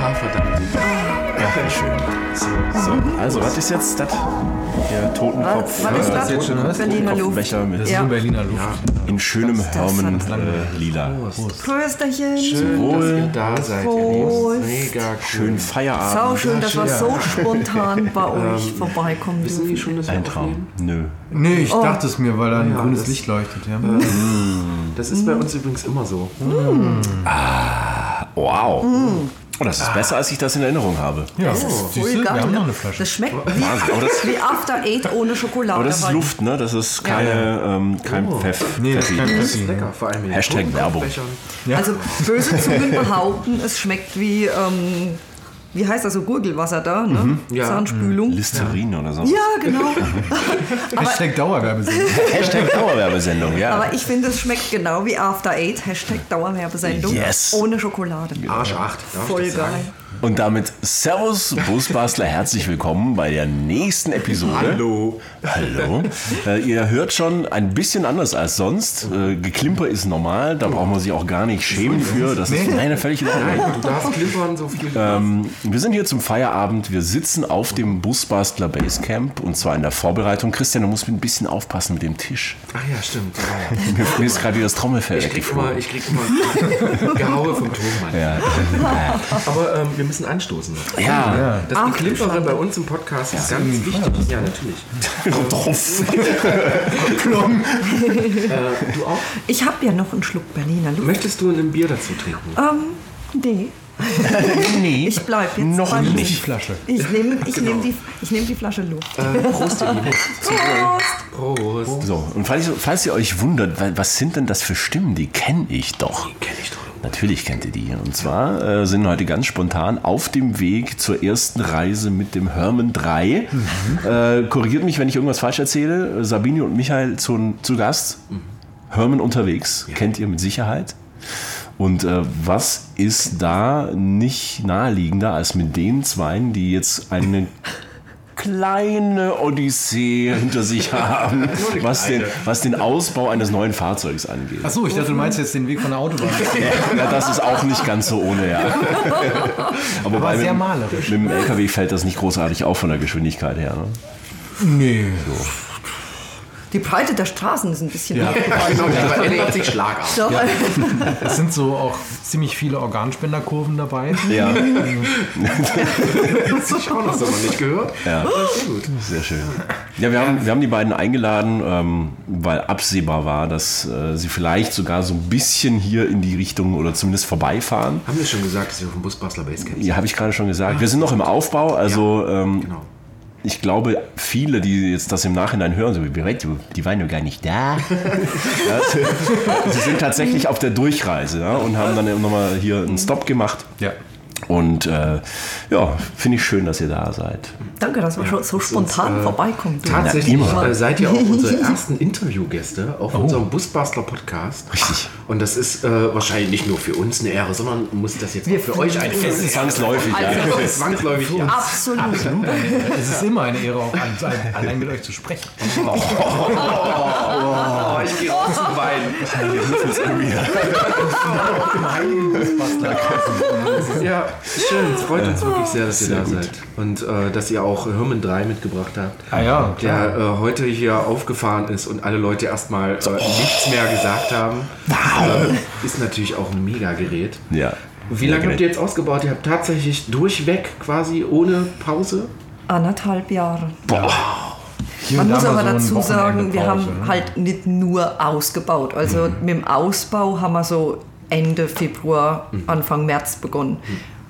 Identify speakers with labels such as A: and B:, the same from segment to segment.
A: Haferdank.
B: Ja, schön. So, also, was ist jetzt das? Der Totenkopf.
C: Was ist das?
D: jetzt schon was?
C: Berliner Luft.
B: Mit
D: Das ist
C: Ja.
D: in Berliner Luft.
B: in schönem
C: hat-
B: äh, lila.
C: Prösterchen.
A: Schön, dass ihr da seid, ihr
C: Prost.
A: Mega cool.
B: Schön Feierabend.
C: Sau schön, dass wir so spontan bei euch vorbeikommen
A: Wissen
C: dürfen.
A: schon, dass
B: Ein? Traum. Nö.
D: Nee, ich dachte es mir, weil da ein
A: Ja,
D: grünes Licht leuchtet. Ja.
A: Das ist bei uns übrigens immer so.
B: Wow. Oh, das ist besser, als ich das in Erinnerung habe.
D: ja.
C: Das ist
D: Siehst
C: voll geil.
D: wir haben noch eine Flasche.
C: Das schmeckt wie,
B: das,
C: wie After Eight ohne Schokolade.
B: aber das ist Luft, ne? Das ist keine, ähm, kein Pfeff.
D: Nee, das ist kein
B: Pfeffi.
D: Pfeffi.
A: Lecker, vor allem
B: Hashtag
A: Totenkopfbechern.
C: Also böse Zungen behaupten, es schmeckt wie, ähm, wie heißt das so, Gurgelwasser da, ne?
A: Ja.
C: Zahnspülung.
B: Listerin oder so.
C: Ja, genau.
D: Hashtag Dauerwerbesendung.
B: Hashtag Dauerwerbesendung, ja.
C: Aber ich finde, es schmeckt genau wie After Eight, Hashtag Dauerwerbesendung,
B: Yes.
C: ohne Schokolade.
A: Arsch 8. darf ich
C: Voll geil.
B: Und damit Servus Busbastler, herzlich willkommen bei der nächsten Episode.
A: Hallo.
B: Hallo. Äh, ihr hört schon ein bisschen anders als sonst. Äh, Geklimper ist normal, da braucht man sich auch gar nicht schämen für. Das ist nein, völlig in Ordnung.
A: Du darfst klimpern, so viel
B: Ähm, wir sind hier zum Feierabend. Wir sitzen auf dem Busbastler Basecamp und zwar in der Vorbereitung. Christian, du musst ein bisschen aufpassen mit dem Tisch.
A: Ach ja, stimmt. Ja.
B: Mir, mir ist gerade wieder das Trommelfell
A: Ich krieg immer, ich krieg immer Gehaue vom Tonmann.
B: Ja.
A: Aber ähm, wir müssen anstoßen. noch.
B: Ja.
A: Das Geklimpere bei uns im Podcast ist ganz wichtig. Ja, natürlich.
B: Drauf.
A: Äh, du auch?
C: Ich habe ja noch einen Schluck Berliner Luft.
A: Möchtest du ein Bier dazu trinken?
C: Ähm, nee.
B: Nee.
C: Ich bleib jetzt
B: Noch
C: beim-
B: nicht.
D: Flasche.
C: Ich nehme ich nehm die, ich nehm die Flasche Luft.
A: Äh, Prost, ihr Lieben.
C: Prost!
A: Prost.
B: So, und falls, falls ihr euch wundert, wa- was sind denn das für Stimmen? Die kenne ich doch.
A: Kenn ich doch.
B: Natürlich kennt ihr die. Und zwar äh, sind heute ganz spontan auf dem Weg zur ersten Reise mit dem Herman 3. Äh, korrigiert mich, wenn ich irgendwas falsch erzähle. Sabine und Michael zu, zu Gast. Herman unterwegs, kennt ihr mit Sicherheit. Und äh, was ist da nicht naheliegender als mit den Zweien, die jetzt eine kleine Odyssee hinter sich haben, was den, was den Ausbau eines neuen Fahrzeugs angeht.
D: Achso, ich dachte, du meinst jetzt den Weg von der Autobahn.
B: Ja, das ist auch nicht ganz so ohne, ja. Aber
D: sehr
B: mit,
D: malerisch.
B: mit dem LKW fällt das nicht großartig auf von der Geschwindigkeit her. Ne?
D: nee.
C: Die Breite der Straßen ist ein bisschen
D: Ja.
A: Genau, die verändert sich schlagartig.
C: Doch,
D: Es sind so auch ziemlich viele Organspenderkurven dabei.
B: Ja,
A: Das ist auch noch so noch nicht gehört.
B: ja.
A: Sehr gut.
B: Sehr schön. Ja, wir haben, wir haben die beiden eingeladen, ähm, weil absehbar war, dass äh, sie vielleicht sogar so ein bisschen hier in die Richtung oder zumindest vorbeifahren.
A: Haben wir schon gesagt, dass wir auf dem Busbastler Basecamp sind?
B: Ja, habe ich gerade schon gesagt. Wir sind noch im Aufbau, also ähm,
A: Genau.
B: Ich glaube, viele, die jetzt das im Nachhinein hören, so, wie die waren ja gar nicht da. ja, sie sind tatsächlich auf der Durchreise ja, und haben dann nochmal hier einen Stop gemacht.
D: Ja.
B: Und äh, ja, finde ich schön, dass ihr da seid.
C: danke, dass wir schon so spontan vorbeikommen. dürfen.
A: Tatsächlich
B: immer.
A: äh, seid ihr auch unsere ersten Interviewgäste auf unserem Busbastler Podcast.
B: Richtig.
A: Und das ist äh, wahrscheinlich nicht nur für uns eine Ehre, sondern muss das jetzt auch für euch eine Ehre sein.
B: Zwangsläufig, ja.
C: Also,
A: Zwangsläufig, ja.
C: absolut.
D: Es ist immer eine Ehre, auch an- allein mit euch zu sprechen.
A: Oh, ich gehe raus zum Wein. Ja, schön. Es freut uns wirklich sehr, dass ihr da seid. Und äh, dass ihr auch Hirmen 3 mitgebracht habt.
D: Ah ja,
A: Der äh, heute hier aufgefahren ist und alle Leute erstmal äh, nichts mehr gesagt haben. Äh, ist natürlich auch ein Mega-Gerät.
B: ja.
A: Wie lange habt ihr jetzt ausgebaut? Ihr habt tatsächlich durchweg quasi ohne Pause?
C: Anderthalb Jahre.
D: Hier
C: Man muss aber
D: so
C: dazu sagen, wir haben
D: ne?
C: halt nicht nur ausgebaut. Also mit dem Ausbau haben wir so Ende Februar, Anfang März begonnen.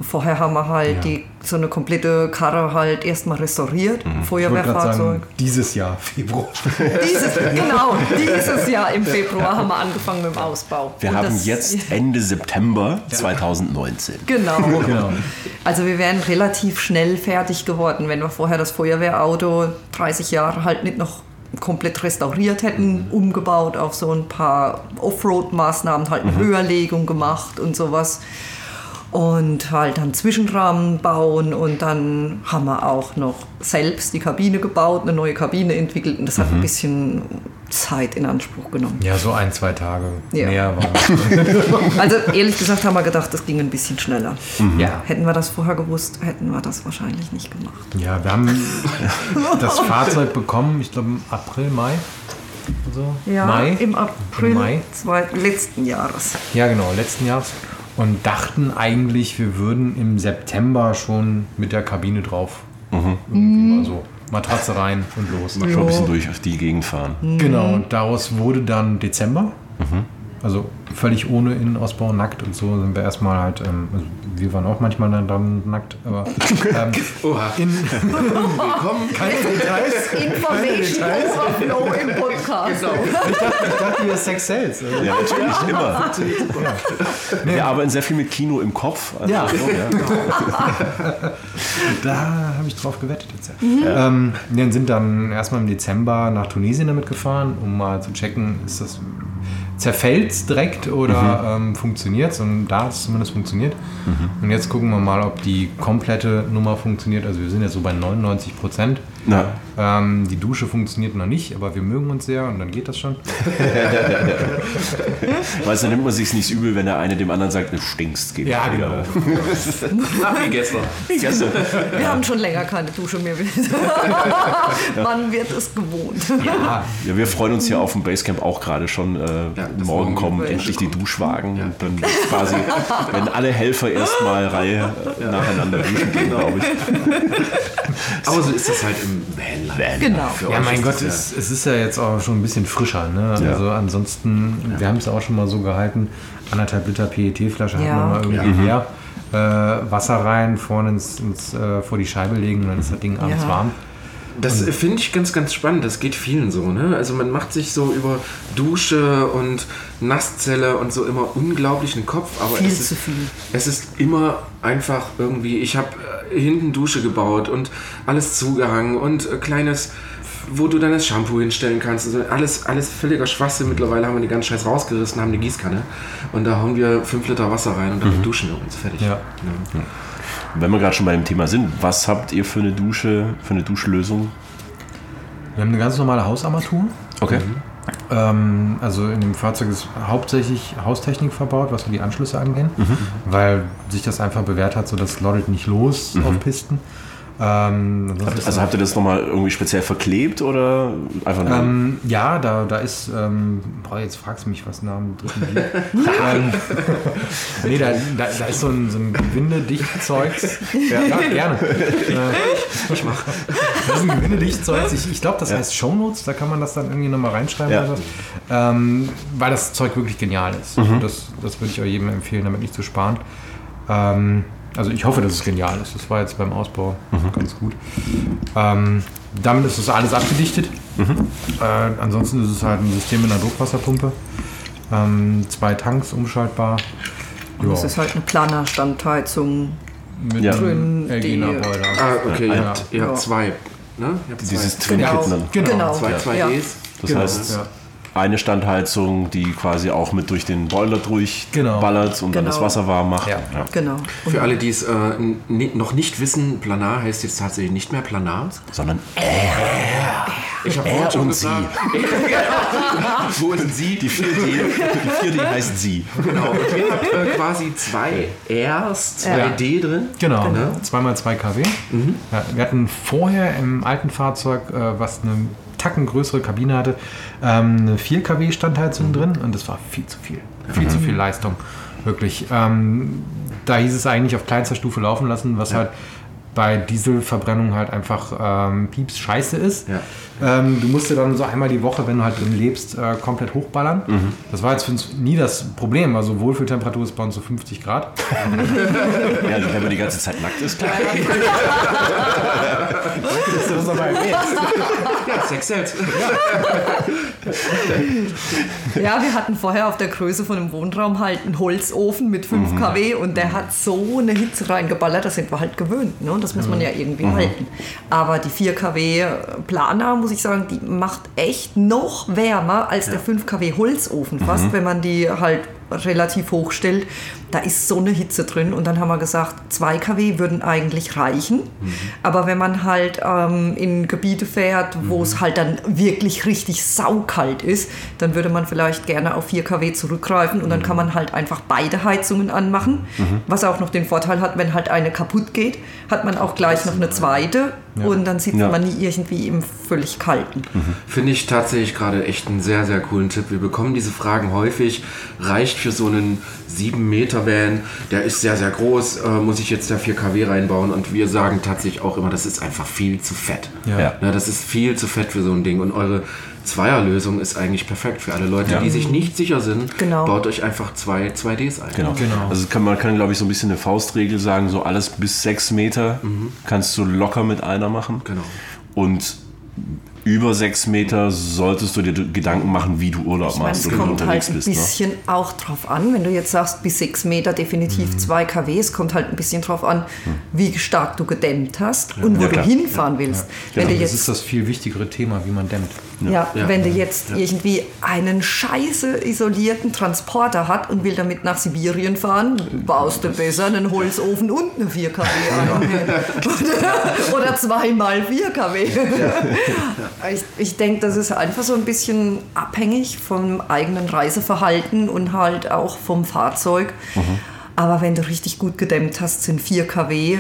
C: Vorher haben wir halt die, so eine komplette Karre halt erstmal restauriert,
D: gerade
C: Feuerwehrfahrzeug.
D: dieses Jahr, Februar.
C: Dieses, genau, dieses Jahr im Februar haben wir angefangen mit dem Ausbau.
B: Wir
C: Und
B: haben
C: das-
B: jetzt Ende September 2019.
C: Genau.
D: Genau.
C: Also wir wären relativ schnell fertig geworden, wenn wir vorher das Feuerwehrauto 30 Jahre halt nicht noch komplett restauriert hätten, umgebaut auf so ein paar Offroad-Maßnahmen, halt eine Höherlegung gemacht und sowas. Und halt dann Zwischenrahmen bauen und dann haben wir auch noch selbst die Kabine gebaut, eine neue Kabine entwickelt und das hat ein bisschen Zeit in Anspruch genommen.
D: Ja, so ein, zwei Tage.
C: Ja.
D: Mehr war.
C: Also ehrlich gesagt haben wir gedacht, das ging ein bisschen schneller.
D: ja.
C: Hätten wir das vorher gewusst, hätten wir das wahrscheinlich nicht gemacht.
D: ja, wir haben das Fahrzeug bekommen, ich glaube im April, Mai. So. Mai?
C: im April
D: Im Mai?
C: zwei, letzten Jahres.
D: Ja, genau, letzten Jahres. Und dachten eigentlich, wir würden im September schon mit der Kabine drauf. Irgendwie mal so. Matratze rein und los.
B: Schon ein bisschen durch auf die Gegend fahren.
D: Genau, und daraus wurde dann Dezember. Also völlig ohne Innenausbau, nackt und so sind wir erstmal halt, ähm, also wir waren auch manchmal dann, dann nackt, aber ähm,
A: Oha.
D: in,
A: Willkommen.
D: keine Details.
C: Information Overflow im Podcast.
D: Ich dachte, ihr Sex Sales. Also,
B: Ja, natürlich, immer. Wir arbeiten sehr viel mit Kino im Kopf. Also,
D: Ja.
B: so, ja.
D: Da habe ich drauf gewettet jetzt. Ja. Ähm, wir sind dann erstmal im Dezember nach Tunesien damit gefahren, um mal zu checken, ist das zerfällt es direkt oder ähm, funktioniert es? Und da hat es zumindest funktioniert. Und jetzt gucken wir mal, ob die komplette Nummer funktioniert. Also wir sind jetzt so bei 99 Prozent.
B: Na,
D: Ähm, die Dusche funktioniert noch nicht, aber wir mögen uns sehr und dann geht das schon.
B: weißt du, nimmt man sich nicht übel, wenn der eine dem anderen sagt, du stinkst. Geh
D: Ja,
B: wieder.
D: genau.
A: Ach, wie gestern.
B: Wie gestern.
C: Wir haben schon länger keine Dusche mehr. Man wird es gewohnt.
D: Ja,
B: Ja, wir freuen uns hier auf dem Basecamp auch gerade schon. Äh,
A: das
B: morgen kommen endlich die Duschwagen
A: Ja.
B: und dann quasi, wenn alle Helfer erstmal Reihe äh, nacheinander duschen gehen, glaube ich.
A: Aber so ist das halt im Vanlife.
C: Genau.
A: Für
D: Ja,
A: euch
D: mein
A: ist
D: Gott,
A: ja-
D: es, es ist ja jetzt auch schon ein bisschen frischer. Ne?
B: Ja.
D: Also ansonsten, wir haben es auch schon mal so gehalten, anderthalb Liter PET-Flasche
C: Ja.
D: hat man mal irgendwie
A: Ja.
D: leer. Äh, Wasser rein, vorne ins, ins, äh, vor die Scheibe legen und dann ist das Ding abends
C: Ja.
D: warm.
A: Das finde ich ganz, ganz spannend. Das geht vielen so. Ne? Also man macht sich so über Dusche und Nasszelle und so immer unglaublich einen Kopf. Aber
C: Viel
A: es ist,
C: zu viel.
A: Es ist immer einfach irgendwie. Ich habe äh, hinten Dusche gebaut und alles zugehangen und äh, kleines, wo du dann das Shampoo hinstellen kannst. Also alles, alles völliger Schwachsinn. Mittlerweile haben wir die ganze Scheiß rausgerissen, haben eine Gießkanne und da hauen wir 5 Liter Wasser rein und dann duschen wir uns fertig.
D: Ja.
A: Ja.
B: Wenn wir gerade schon bei dem Thema sind, was habt ihr für eine Dusche, für eine Duschlösung?
D: Wir haben eine ganz normale Hausarmatur.
B: Okay.
D: Ähm, also in dem Fahrzeug ist hauptsächlich Haustechnik verbaut, was die Anschlüsse angehen, weil sich das einfach bewährt hat, so das loddet nicht los auf Pisten. Ähm, ist
B: Also habt ihr das nochmal irgendwie speziell verklebt oder einfach nur?
D: Ähm, ja, da, da ist, ähm, boah, jetzt fragst du mich was nach dem dritten Bier. ähm, nee, da, da, da ist so ein, so ein Gewindedichtszeug. Ja, ja, gerne. Äh, ich mach. Das ist ein Gewindedichtszeug. Ich, ich glaube, das heißt Shownotes, da kann man das dann irgendwie nochmal reinschreiben.
B: Ja.
D: Ähm, weil das Zeug wirklich genial ist. Also das, das würde ich auch jedem empfehlen, damit nicht zu sparen. Ähm, also ich hoffe, dass es genial ist. Das war jetzt beim Ausbau ganz gut. Ähm, damit ist das alles abgedichtet. Äh, ansonsten ist es halt ein System mit einer Druckwasserpumpe. Ähm, zwei Tanks umschaltbar. Ja,
C: Das ist halt eine Planer-Standheizung.
D: mit
B: Ja.
D: einem
C: Drin.
A: Ah, okay, ihr
B: Ja.
A: habt, ihr habt
C: Ja.
A: zwei. Ne? Ihr habt
B: Dieses Twin
C: Genau.
B: Kit dann.
D: Genau.
C: Genau.
A: zwei, zwei
C: Ja.
A: Ds.
B: Das
D: Genau,
B: heißt,
D: ja.
B: Eine Standheizung, die quasi auch mit durch den Boiler
D: Genau.
B: durchballert und dann
C: Genau.
B: das Wasser warm macht.
D: Ja.
C: Genau.
A: Für alle, die es äh, noch nicht wissen, Planar heißt jetzt tatsächlich nicht mehr Planar.
B: Sondern
A: Ich habe
B: Er
A: vorhin schon
B: und
A: gesagt. Wo sind Sie?
B: die 4D, die 4D heißt sie.
A: Genau. Und ihr habt äh, quasi zwei Rs, zwei
C: Ja.
A: D drin.
D: Genau,
A: Ne?
D: 2x2 kW. Ja, wir hatten vorher im alten Fahrzeug, äh, was eine Tacken größere Kabine hatte, ähm, eine 4 kW Standheizung drin und das war viel zu viel. Viel zu viel Leistung. Wirklich. Ähm, da hieß es eigentlich auf kleinster Stufe laufen lassen, was halt bei Dieselverbrennung halt einfach ähm, pieps scheiße ist.
A: Ja.
D: Ähm, du musst dir dann so einmal die Woche, wenn du halt drin lebst, äh, komplett hochballern. Das war jetzt für uns nie das Problem. Also Wohlfühltemperatur ist bei uns so 50 Grad.
B: Ja, also wenn man die ganze Zeit nackt ist, klar.
D: Das ist aber.
A: Ja, Sex Sales.
C: Ja, wir hatten vorher auf der Größe von einem Wohnraum halt einen Holzofen mit 5 kW und der hat so eine Hitze reingeballert, das sind wir halt gewöhnt. Ne? Und das muss man ja irgendwie halten. Aber die 4 kW Planer, muss ich sagen, die macht echt noch wärmer als der 5 kW Holzofen fast, wenn man die halt relativ hoch stellt, da ist so eine Hitze drin. Und dann haben wir gesagt, 2 kW würden eigentlich reichen. Aber wenn man halt ähm, in Gebiete fährt, wo es halt dann wirklich richtig saukalt ist, dann würde man vielleicht gerne auf 4 kW zurückgreifen und dann kann man halt einfach beide Heizungen anmachen. Was auch noch den Vorteil hat, wenn halt eine kaputt geht, hat man auch gleich noch eine zweite und dann sitzt
B: Ja.
C: man nie irgendwie im völlig kalten.
A: Finde ich tatsächlich gerade echt einen sehr, sehr coolen Tipp. Wir bekommen diese Fragen häufig. Reicht für so einen 7 Meter Van, der ist sehr, sehr groß, äh, muss ich jetzt da 4 kW reinbauen? Und wir sagen tatsächlich auch immer, das ist einfach viel zu fett.
D: Ja.
A: Ne, das ist viel zu fett für so ein Ding. Und eure Zweierlösung ist eigentlich perfekt für alle Leute,
B: Ja.
A: die sich nicht sicher sind.
C: Genau.
A: Baut euch einfach zwei 2Ds ein.
B: Genau.
D: Genau.
B: Also kann, man kann, glaube ich, so ein bisschen eine Faustregel sagen, so alles bis sechs Meter kannst du locker mit einer machen.
A: Genau.
B: Und über sechs Meter solltest du dir Gedanken machen, wie du Urlaub
C: Ich meine,
B: machst
C: es
B: oder
C: kommt
B: unterwegs
C: halt ein
B: bist. Ne?
C: bisschen auch drauf an, wenn du jetzt sagst, bis 6 Meter definitiv
B: Mhm.
C: 2 kW, es kommt halt ein bisschen drauf an, wie stark du gedämmt hast und wo
B: Ja,
C: du
B: klar.
C: hinfahren willst. Wenn du
D: das
C: jetzt
D: ist das viel wichtigere Thema, wie man dämmt.
C: Ja,
A: Ja.
C: wenn du jetzt irgendwie einen scheiße isolierten Transporter hat und will damit nach Sibirien fahren, baust du besser einen Holzofen und eine 4 kW ein. Oder, oder zweimal 4 kW. Ich, ich denke, das ist einfach so ein bisschen abhängig vom eigenen Reiseverhalten und halt auch vom Fahrzeug. Aber wenn du richtig gut gedämmt hast, sind 4 kW,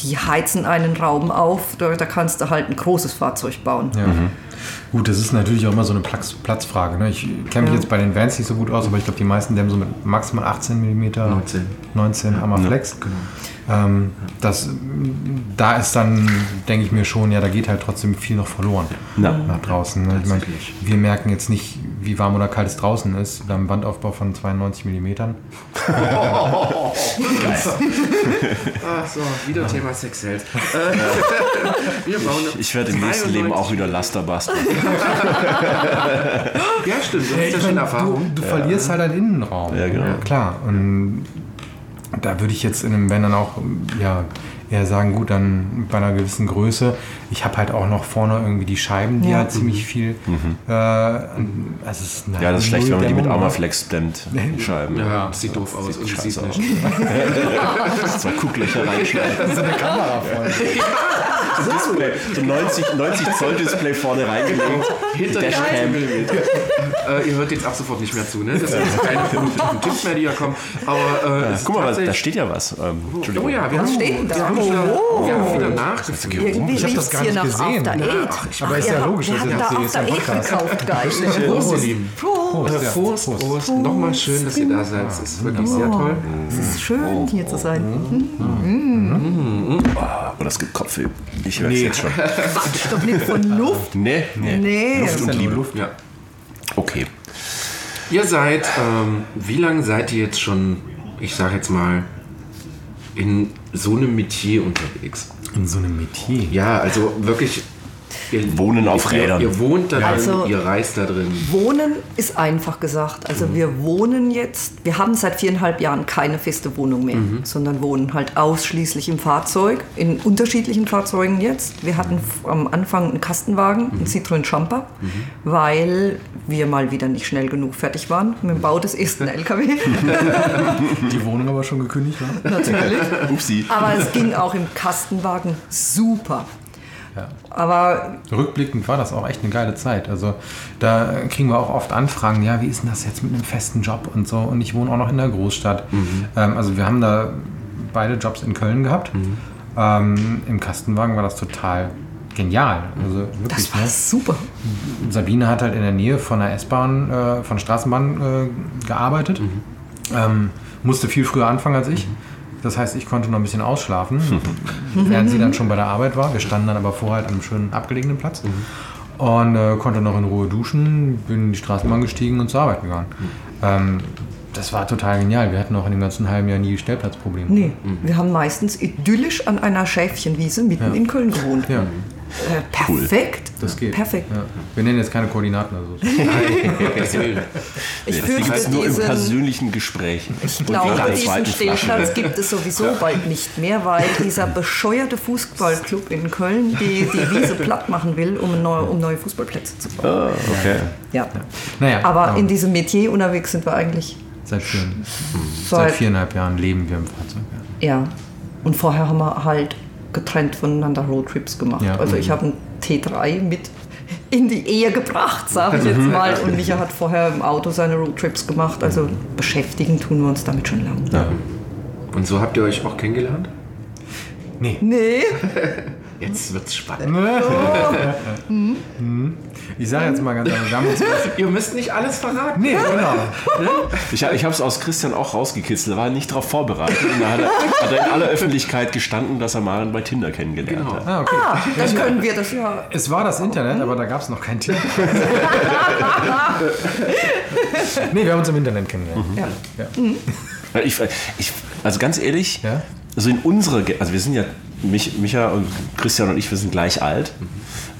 C: die heizen einen Raum auf, da, da kannst du halt ein großes Fahrzeug bauen.
D: Ja. Gut, das ist natürlich auch immer so eine Platz, Platzfrage. Ne? Ich kenne mich
C: Ja.
D: jetzt bei den Vans nicht so gut aus, aber ich glaube, die meisten dämmen so mit maximal 18 mm.
A: 19.
D: 19 Amaflex. Ähm, das, da ist dann, denke ich mir schon, ja, da geht halt trotzdem viel noch verloren
B: Ja.
D: nach draußen. Ne? Ich
A: Tatsächlich.
D: wir merken jetzt nicht, wie warm oder kalt es draußen ist beim Bandaufbau von 92 mm.
A: Ach so, wieder Thema Sex Sales. Wir bauen
B: Ich werde im nächsten Leben auch wieder Laster basteln.
A: Ja, stimmt. Du hast ja schon Erfahrung.
D: Du, du verlierst halt deinen Innenraum.
B: Ja, genau.
D: Klar. Und da würde ich jetzt in einem Van dann auch ja, eher sagen, gut, dann bei einer gewissen Größe. Ich habe halt auch noch vorne irgendwie die Scheiben, die
C: Ja.
D: halt ziemlich viel. Äh, also es ist
B: Mhm. Ja, das ist schlecht, wenn man die mit? Armaflex dämmt. die Scheiben.
A: Ja, das sieht doof aus und
B: scheiße
A: sieht
B: aus.
A: nicht.
B: Zwei Kucklöcher reinschneiden.
D: So eine Kamera voll.
B: So Display. So 90, 90 Zoll Display vorne reingelegt.
A: Hinter der
B: Dashcam.
A: äh, Ihr hört jetzt ab sofort nicht mehr zu, ne? Das sind jetzt keine vernünftigen Tipps mehr, die hier kommen. Aber äh, es ist
B: Guck mal, was- da steht ja was. Ähm, Entschuldigung.
A: Oh ja, wir haben,
C: steht da?
A: wir haben wieder,
C: Oh.
A: wir haben wieder nachgeführt.
C: Irgendwie
D: Ich hab das gar nicht gesehen.
A: Ach,
D: Aber ist ja logisch,
C: Wir
D: das
C: hatten
D: ist
C: da
D: ja
C: After
D: ein
C: Eight
D: Podcast.
C: gekauft.
A: Prost, ihr Lieben.
C: Prost.
A: Äh, Prost,
D: Prost.
A: Prost. Nochmal schön, dass ihr da seid. Es ist wirklich sehr toll.
C: Es ist schön, hier zu sein.
B: Oh, das gibt Kopfweh. Ich höre es jetzt schon.
C: Quatsch doch nicht von Luft.
B: Nee, nee.
C: Nee.
B: Luft und Liebe.
A: Ja.
B: Okay.
A: Ihr seid, ähm, wie lange seid ihr jetzt schon, ich sag jetzt mal, in so einem Metier unterwegs?
D: In so einem Metier.
A: Ja, also wirklich. Ihr,
B: Wohnen auf
A: ihr,
B: Rädern.
A: Ihr wohnt da drin,
C: Also-
A: ihr reist da drin.
C: Wohnen ist einfach gesagt. Also wir wohnen jetzt, wir haben seit viereinhalb Jahren keine feste Wohnung mehr, sondern wohnen halt ausschließlich im Fahrzeug, in unterschiedlichen Fahrzeugen jetzt. Wir hatten am Anfang einen Kastenwagen, einen Citroën Jumper, weil wir mal wieder nicht schnell genug fertig waren mit dem Bau des ersten LKW.
D: Die Wohnung aber schon gekündigt war.
C: Natürlich.
B: Upsi.
C: Aber es ging auch im Kastenwagen super. Aber
D: Rückblickend war das auch echt eine geile Zeit. Also da kriegen wir auch oft Anfragen, ja, wie ist denn das jetzt mit einem festen Job und so. Und ich wohne auch noch in der Großstadt. Ähm, also wir haben da beide Jobs in Köln gehabt. Ähm, Im Kastenwagen war das total genial. Also wirklich.
C: das war
D: ne?
C: super.
D: Sabine hat halt in der Nähe von der S-Bahn, äh, von der Straßenbahn äh, gearbeitet. Ähm, musste viel früher anfangen als ich. Das heißt, ich konnte noch ein bisschen ausschlafen, während sie dann schon bei der Arbeit war. Wir standen dann aber vorher halt an einem schönen abgelegenen Platz und äh, konnte noch in Ruhe duschen, bin in die Straßenbahn gestiegen und zur Arbeit gegangen. Ähm, das war total genial. Wir hatten auch in dem ganzen halben Jahr nie Stellplatzprobleme.
C: Nee, wir haben meistens idyllisch an einer Schäfchenwiese mitten in Köln gewohnt.
D: Ja,
C: Äh, perfekt.
D: das geht.
C: Perfekt.
D: Ja. Wir nennen jetzt keine Koordinaten oder so.
A: Deswegen.
C: Ich
B: Das liegt
C: fürchte,
B: nur im
C: diesen,
B: persönlichen Gespräch.
C: ich glaube, diesen. Stellplatz gibt es sowieso bald nicht mehr, weil dieser bescheuerte Fußballclub in Köln die, die Wiese platt machen will, um, neue, um neue Fußballplätze zu bauen.
B: Ah, okay.
C: Ja.
D: Naja,
C: Aber
D: ähm,
C: in diesem Metier unterwegs sind wir eigentlich
D: Seit, vier, seit viereinhalb Jahren leben wir im Fahrzeug.
C: Ja. Und vorher haben wir halt getrennt voneinander Roadtrips gemacht.
D: Ja.
C: Also ich habe einen T3 mit in die Ehe gebracht, sage ich jetzt mal. Und Micha hat vorher im Auto seine Roadtrips gemacht. Also beschäftigen tun wir uns damit schon lange.
B: Ja.
A: Und so habt ihr euch auch kennengelernt?
C: Nee,
A: Jetzt wird's spannend.
D: Ich sage jetzt mal ganz uns
A: Ihr müsst nicht alles verraten.
D: Nee, genau.
B: Ich, ich habe es aus Christian auch rausgekitzelt, er war nicht darauf vorbereitet. Und da hat er, hat er in aller Öffentlichkeit gestanden, dass er Maren bei Tinder kennengelernt hat.
D: Ah, okay.
C: ah, dann können wir das ja.
D: Es war das Internet, aber da gab es noch kein Tinder. nee, wir haben uns im Internet kennengelernt.
C: ja.
B: Ja, Ich, ich, also ganz ehrlich,
D: Ja?
B: also in unserer, also wir sind ja, mich, Micha und Christian und ich, wir sind gleich alt.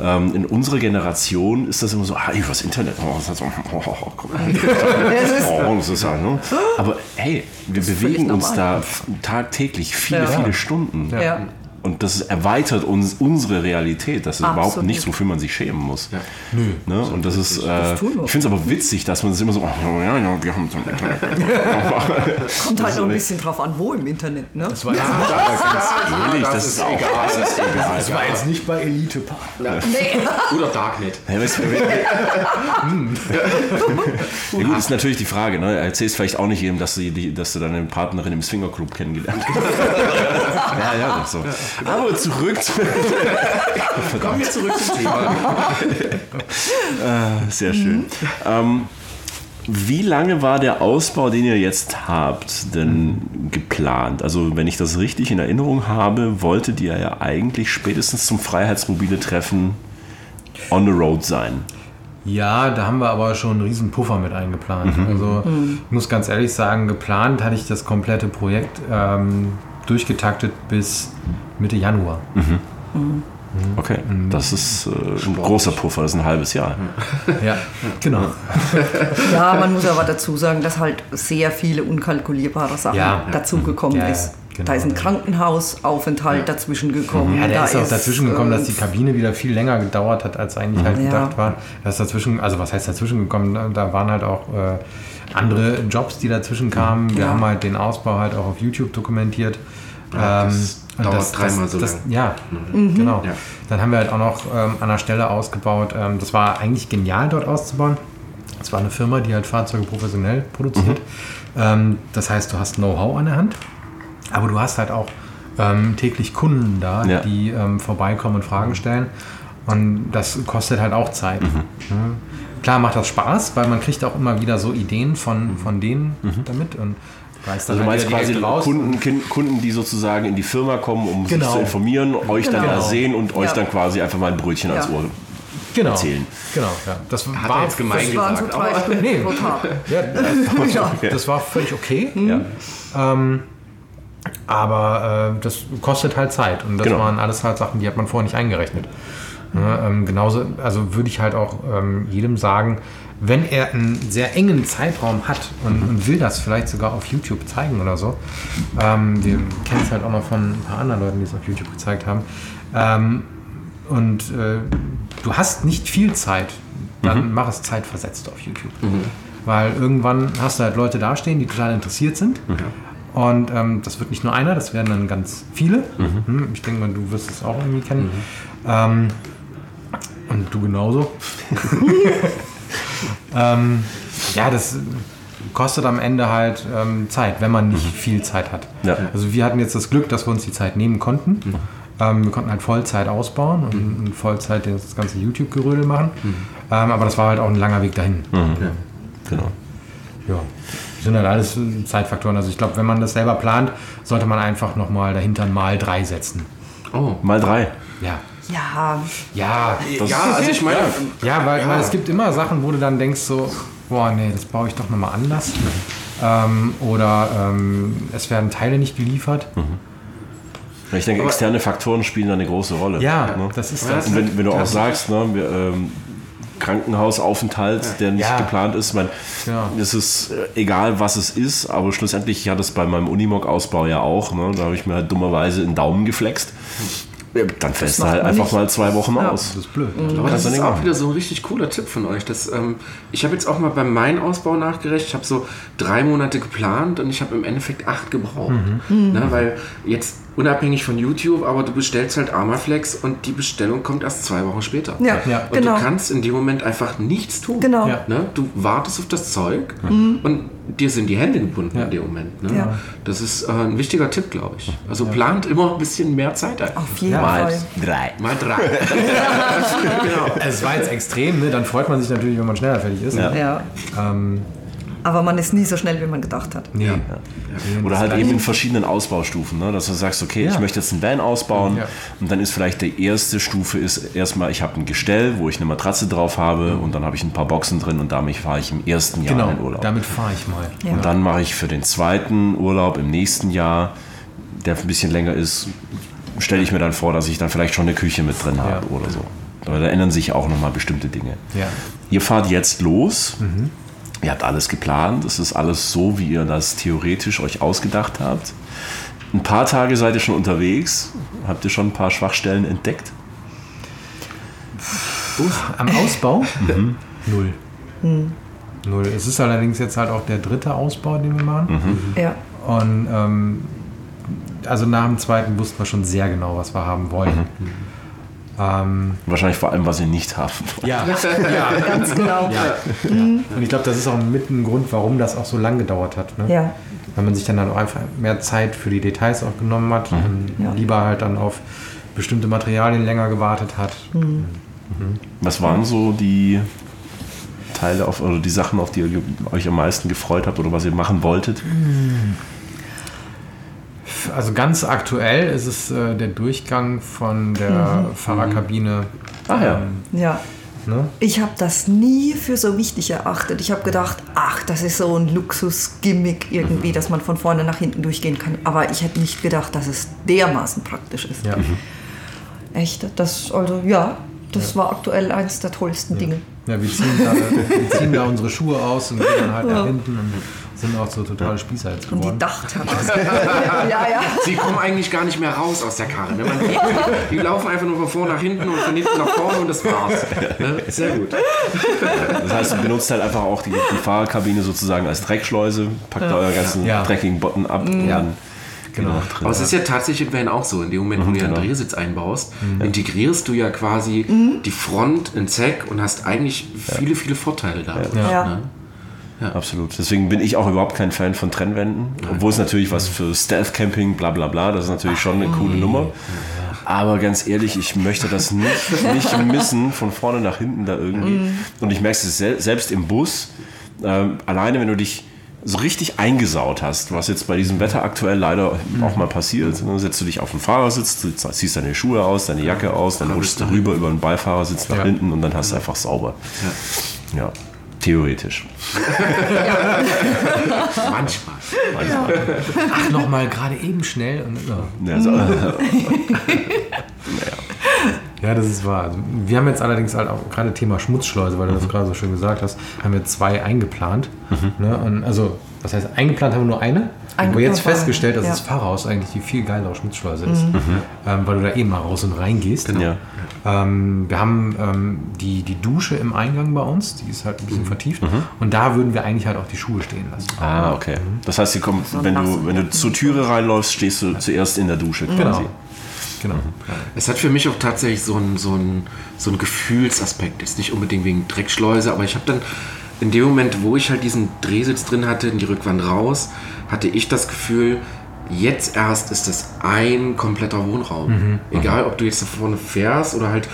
B: Ähm, in unserer Generation ist das immer so, ah, übers Internet, oh, das ist so, oh, oh, oh, Oh, das ist ja, ne? Aber hey, wir bewegen uns da tagtäglich viele,
C: Ja.
B: viele Stunden.
C: ja.
B: Und das erweitert uns unsere Realität. Das ist überhaupt
C: Absolut.
B: nichts, wofür man sich schämen muss. Ne? Und das ist, äh,
C: wir.
B: ich finde es aber witzig, dass man es immer so, oh, ja, ja, wir haben so.
C: Kommt halt noch ein bisschen drauf an, wo im Internet, ne?
D: Das war, jetzt,
B: Ehrlich, das, ist auch egal. Das ist egal.
D: das war jetzt nicht bei Elite Park.
C: Nee.
A: Oder Darknet.
B: Ja, weißt ja, gut, ist natürlich die Frage. Ne? Erzählst vielleicht auch nicht jedem, dass du, die, dass du deine Partnerin im Swingerclub kennengelernt hast. ja, ja, das so. Aber zurück zu.
A: Kommen wir zurück zum Thema.
B: Sehr schön. Ähm, wie lange war der Ausbau, den ihr jetzt habt, denn geplant? Also, wenn ich das richtig in Erinnerung habe, wolltet ihr ja eigentlich spätestens zum Freiheitsmobile-Treffen on the road sein.
D: Ja, da haben wir aber schon einen riesen Puffer mit eingeplant. Also ich muss ganz ehrlich sagen, geplant hatte ich das komplette Projekt ähm, durchgetaktet bis Mitte Januar.
B: Okay, das ist äh, ein großer Puffer, das ist ein halbes Jahr.
D: Ja, genau.
C: Ja, man muss aber dazu sagen, dass halt sehr viele unkalkulierbare Sachen
D: Ja.
C: dazugekommen
D: Ja,
C: ist.
D: genau,
C: da ist ein
D: ja.
C: Krankenhausaufenthalt dazwischen gekommen.
D: Ja, der
C: da
D: ist auch dazwischen gekommen, dass die
C: äh,
D: Kabine wieder viel länger gedauert hat, als eigentlich halt
C: Ja.
D: gedacht war. Da ist dazwischen, also was heißt dazwischen gekommen? Da- Da waren halt auch äh, andere Jobs, die dazwischen kamen. Wir
C: Ja.
D: haben halt den Ausbau halt auch auf YouTube dokumentiert.
A: Ja, das
D: und
A: dauert dreimal so
D: das,
A: lang.
D: Ja,
C: Mhm.
D: genau.
A: Ja.
D: Dann haben wir halt auch noch ähm, an der Stelle ausgebaut. Ähm, das war eigentlich genial, dort auszubauen. Es war eine Firma, die halt Fahrzeuge professionell produziert. Ähm, das heißt, du hast Know-how an der Hand, aber du hast halt auch ähm, täglich Kunden da,
B: Ja.
D: die ähm, vorbeikommen und Fragen stellen. Und das kostet halt auch Zeit. Ja. Klar macht das Spaß, weil man kriegt auch immer wieder so Ideen von, von denen damit und reißt dann
B: Also du
D: halt
B: quasi
D: raus.
B: Kunden, Kunden, die sozusagen in die Firma kommen, um sich
D: Genau.
B: zu informieren, euch dann
C: Genau.
B: da sehen und euch
C: Ja.
B: dann quasi einfach mal ein Brötchen ans
C: Ja.
B: Ohr.
D: genau.
B: erzählen.
D: Genau, ja. Das
A: Hat
D: war
A: er jetzt gemein
C: Das waren so
A: gesagt.
C: drei
A: aber-
C: Stunden
D: Nee. Ja, das,
C: Ja.
D: das war völlig okay.
B: Ja.
D: Ähm, aber äh, das kostet halt Zeit. Und das
B: Genau.
D: waren alles halt Sachen, die hat man vorher nicht eingerechnet. Ja, ähm, genauso, also würde ich halt auch ähm, jedem sagen, wenn er einen sehr engen Zeitraum hat und, und will das vielleicht sogar auf YouTube zeigen oder so, ähm, wir kennen es halt auch noch von ein paar anderen Leuten, die es auf YouTube gezeigt haben, ähm, und äh, du hast nicht viel Zeit, dann mach es zeitversetzt auf YouTube. Weil irgendwann hast du halt Leute dastehen, die total interessiert sind. Und ähm, das wird nicht nur einer, das werden dann ganz viele. Hm, Ich denke mal, du wirst es auch irgendwie kennen. Und du genauso. ähm, ja, das kostet am Ende halt ähm, Zeit, wenn man nicht viel Zeit hat.
B: Ja.
D: Also wir hatten jetzt das Glück, dass wir uns die Zeit nehmen konnten. Ähm, wir konnten halt Vollzeit ausbauen und, und Vollzeit das ganze YouTube-Gerödel machen. Ähm, aber das war halt auch ein langer Weg dahin.
B: Genau.
D: Ja. Das sind halt alles äh, Zeitfaktoren. Also ich glaube, wenn man das selber plant, sollte man einfach nochmal dahinter ein mal drei setzen.
A: Oh.
B: Mal drei.
D: Ja.
C: Ja,
D: Ja,
A: Ja, also ich meine,
D: ja, weil,
A: Ja.
D: weil es gibt immer Sachen, wo du dann denkst so, boah, nee, das baue ich doch nochmal anders. Ähm, oder ähm, es werden Teile nicht geliefert.
B: Ich denke,
A: Aber-
B: externe Faktoren spielen da eine große Rolle.
D: Ja,
B: ne?
D: das ist
A: Ja,
D: das.
B: Und wenn, wenn du auch
A: Das-
B: sagst, ne, wir, ähm, Krankenhausaufenthalt, der nicht
D: Ja.
B: geplant ist, mein,
D: Ja.
B: es ist äh, egal, was es ist, aber schlussendlich, ich hatte es bei meinem Unimog-Ausbau ja auch, ne, da habe ich mir halt dummerweise einen Daumen geflext. Dann fällst du halt einfach
C: nicht.
B: mal zwei Wochen
C: Ja.
B: aus.
D: Das ist blöd.
A: Aber das ist auch
B: machen.
A: wieder so ein richtig cooler Tipp von euch. Das, ähm, ich habe jetzt auch mal beim Main-Ausbau nachgerechnet. Ich habe so drei Monate geplant und ich habe im Endeffekt acht gebraucht. Ne, weil jetzt unabhängig von YouTube, aber du bestellst halt Armaflex und die Bestellung kommt erst zwei Wochen später.
C: Ja,
D: Ja.
A: Und
C: genau.
A: du kannst in dem Moment einfach nichts tun.
C: Genau.
D: Ja.
A: Ne? Du wartest auf das Zeug und dir sind die Hände gebunden
D: Ja.
A: in dem Moment. Ne?
C: Ja.
A: Das ist äh, ein wichtiger Tipp, glaube ich. Also plant immer ein bisschen mehr Zeit ein.
C: Auf jeden
B: Mal
C: Fall.
B: drei.
A: Mal drei. genau.
D: Es war jetzt extrem, ne? dann freut man sich natürlich, wenn man schneller fertig ist.
B: Ja.
C: Ja.
D: Ähm,
C: Aber man ist nie so schnell, wie man gedacht hat.
D: nee.
B: Oder halt eben in verschiedenen Ausbaustufen, ne? dass du sagst, okay, ich
D: Ja.
B: möchte jetzt einen Van ausbauen
D: Ja.
B: und dann ist vielleicht die erste Stufe ist erstmal, ich habe ein Gestell, wo ich eine Matratze drauf habe und dann habe ich ein paar Boxen drin und damit fahre ich im ersten Jahr
D: Genau,
B: in den Urlaub.
D: damit fahre ich mal.
C: Ja.
B: Und dann mache ich für den zweiten Urlaub im nächsten Jahr, der ein bisschen länger ist, stelle ich mir dann vor, dass ich dann vielleicht schon eine Küche mit drin habe
D: Ja.
B: oder so. Aber da ändern sich auch nochmal bestimmte Dinge.
D: Ja.
B: Ihr fahrt jetzt los. Ihr habt alles geplant. Es ist alles so, wie ihr das theoretisch euch ausgedacht habt. Ein paar Tage seid ihr schon unterwegs. Habt ihr schon ein paar Schwachstellen entdeckt?
D: Am Ausbau? Null. Null. Es ist allerdings jetzt halt auch der dritte Ausbau, den wir machen.
C: Ja.
D: Und ähm, also nach dem zweiten wussten wir schon sehr genau, was wir haben wollen. Ähm,
B: Wahrscheinlich vor allem, was ihr nicht habt.
D: ja, ja,
C: Ganz genau.
D: ja. Und ich glaube, das ist auch mit ein Grund, warum das auch so lang gedauert hat. Ne?
C: Ja.
D: Weil man sich dann halt auch einfach mehr Zeit für die Details auch genommen hat und
C: Ja.
D: lieber halt dann auf bestimmte Materialien länger gewartet hat.
B: Was waren so die Teile auf, oder die Sachen, auf die ihr euch am meisten gefreut habt oder was ihr machen wolltet?
D: Also ganz aktuell ist es äh, der Durchgang von der Fahrerkabine.
B: Ah ja.
D: Ähm,
C: Ja.
D: ne?
C: Ich habe das nie für so wichtig erachtet. Ich habe gedacht, ach, das ist so ein Luxus-Gimmick irgendwie, dass man von vorne nach hinten durchgehen kann. Aber ich hätte nicht gedacht, dass es dermaßen praktisch ist.
D: Ja.
C: Echt? Das, also, ja, das war aktuell eines der tollsten Dinge.
D: ja, wir ziehen, da, wir ziehen da unsere Schuhe aus und gehen dann halt nach hinten und sind auch so totale Spießer jetzt
C: Und die
D: geworden.
C: Dachterrasse. ja, ja, ja.
A: Sie kommen eigentlich gar nicht mehr raus aus der Karre. Ne? Man sieht, die laufen einfach nur von vorne nach hinten und von hinten nach vorne und das war's. Ne? Sehr gut.
B: Das heißt, du benutzt halt einfach auch die, die Fahrerkabine sozusagen als Dreckschleuse, packt da euer ganzen
D: Ja.
B: dreckigen Botten ab und
D: Ja.
B: dann
D: Genau.
B: drin.
A: Aber es ist ja tatsächlich in Van auch so. In dem Moment, wo du ja einen
B: genau.
A: Drehsitz einbaust, integrierst du ja quasi die Front ins Heck und hast eigentlich viele, viele Vorteile da.
C: Ja.
A: Ne?
B: Absolut. Deswegen bin ich auch überhaupt kein Fan von Trennwänden. Obwohl es natürlich was für Stealth-Camping, bla bla bla, das ist natürlich schon eine coole Nummer. Aber ganz ehrlich, ich möchte das nicht, nicht missen, von vorne nach hinten da irgendwie. Und ich merke es sel selbst im Bus, ähm, alleine wenn du dich so richtig eingesaut hast, was jetzt bei diesem Wetter aktuell leider auch mal passiert. Dann setzt du dich auf den Fahrersitz, du ziehst deine Schuhe aus, deine Jacke aus, dann rutschst du rüber über den Beifahrersitz nach
D: Ja.
B: hinten und dann hast du einfach sauber. Ja, theoretisch.
A: Manchmal.
D: Ach, nochmal gerade eben schnell. Und, ja.
B: Ja, so,
D: Ja, das ist wahr. Also, wir haben jetzt allerdings halt auch gerade Thema Schmutzschleuse, weil du das gerade so schön gesagt hast, haben wir zwei eingeplant. Ne? Und also, was heißt eingeplant haben wir nur eine? Aber
C: Eingeplant
D: jetzt
C: war-
D: festgestellt, dass
C: ja.
D: das Fahrhaus eigentlich die viel geilere Schmutzschleuse ist, ähm, weil du da eben mal raus und rein gehst.
B: Ja.
D: Ähm, wir haben ähm, die, die Dusche im Eingang bei uns, die ist halt ein bisschen vertieft. Und da würden wir eigentlich halt auch die Schuhe stehen lassen.
B: Ah, okay. Das heißt, sie kommen, wenn, du, wenn du zur Türe reinläufst, stehst du zuerst in der Dusche quasi.
D: Genau. Genau.
A: Es hat für mich auch tatsächlich so einen so einen- so einen Gefühlsaspekt. Ist nicht unbedingt wegen Dreckschleuse, aber ich habe dann in dem Moment, wo ich halt diesen Drehsitz drin hatte, in die Rückwand raus, hatte ich das Gefühl, jetzt erst ist das ein kompletter Wohnraum. Egal, ob du jetzt da vorne fährst oder halt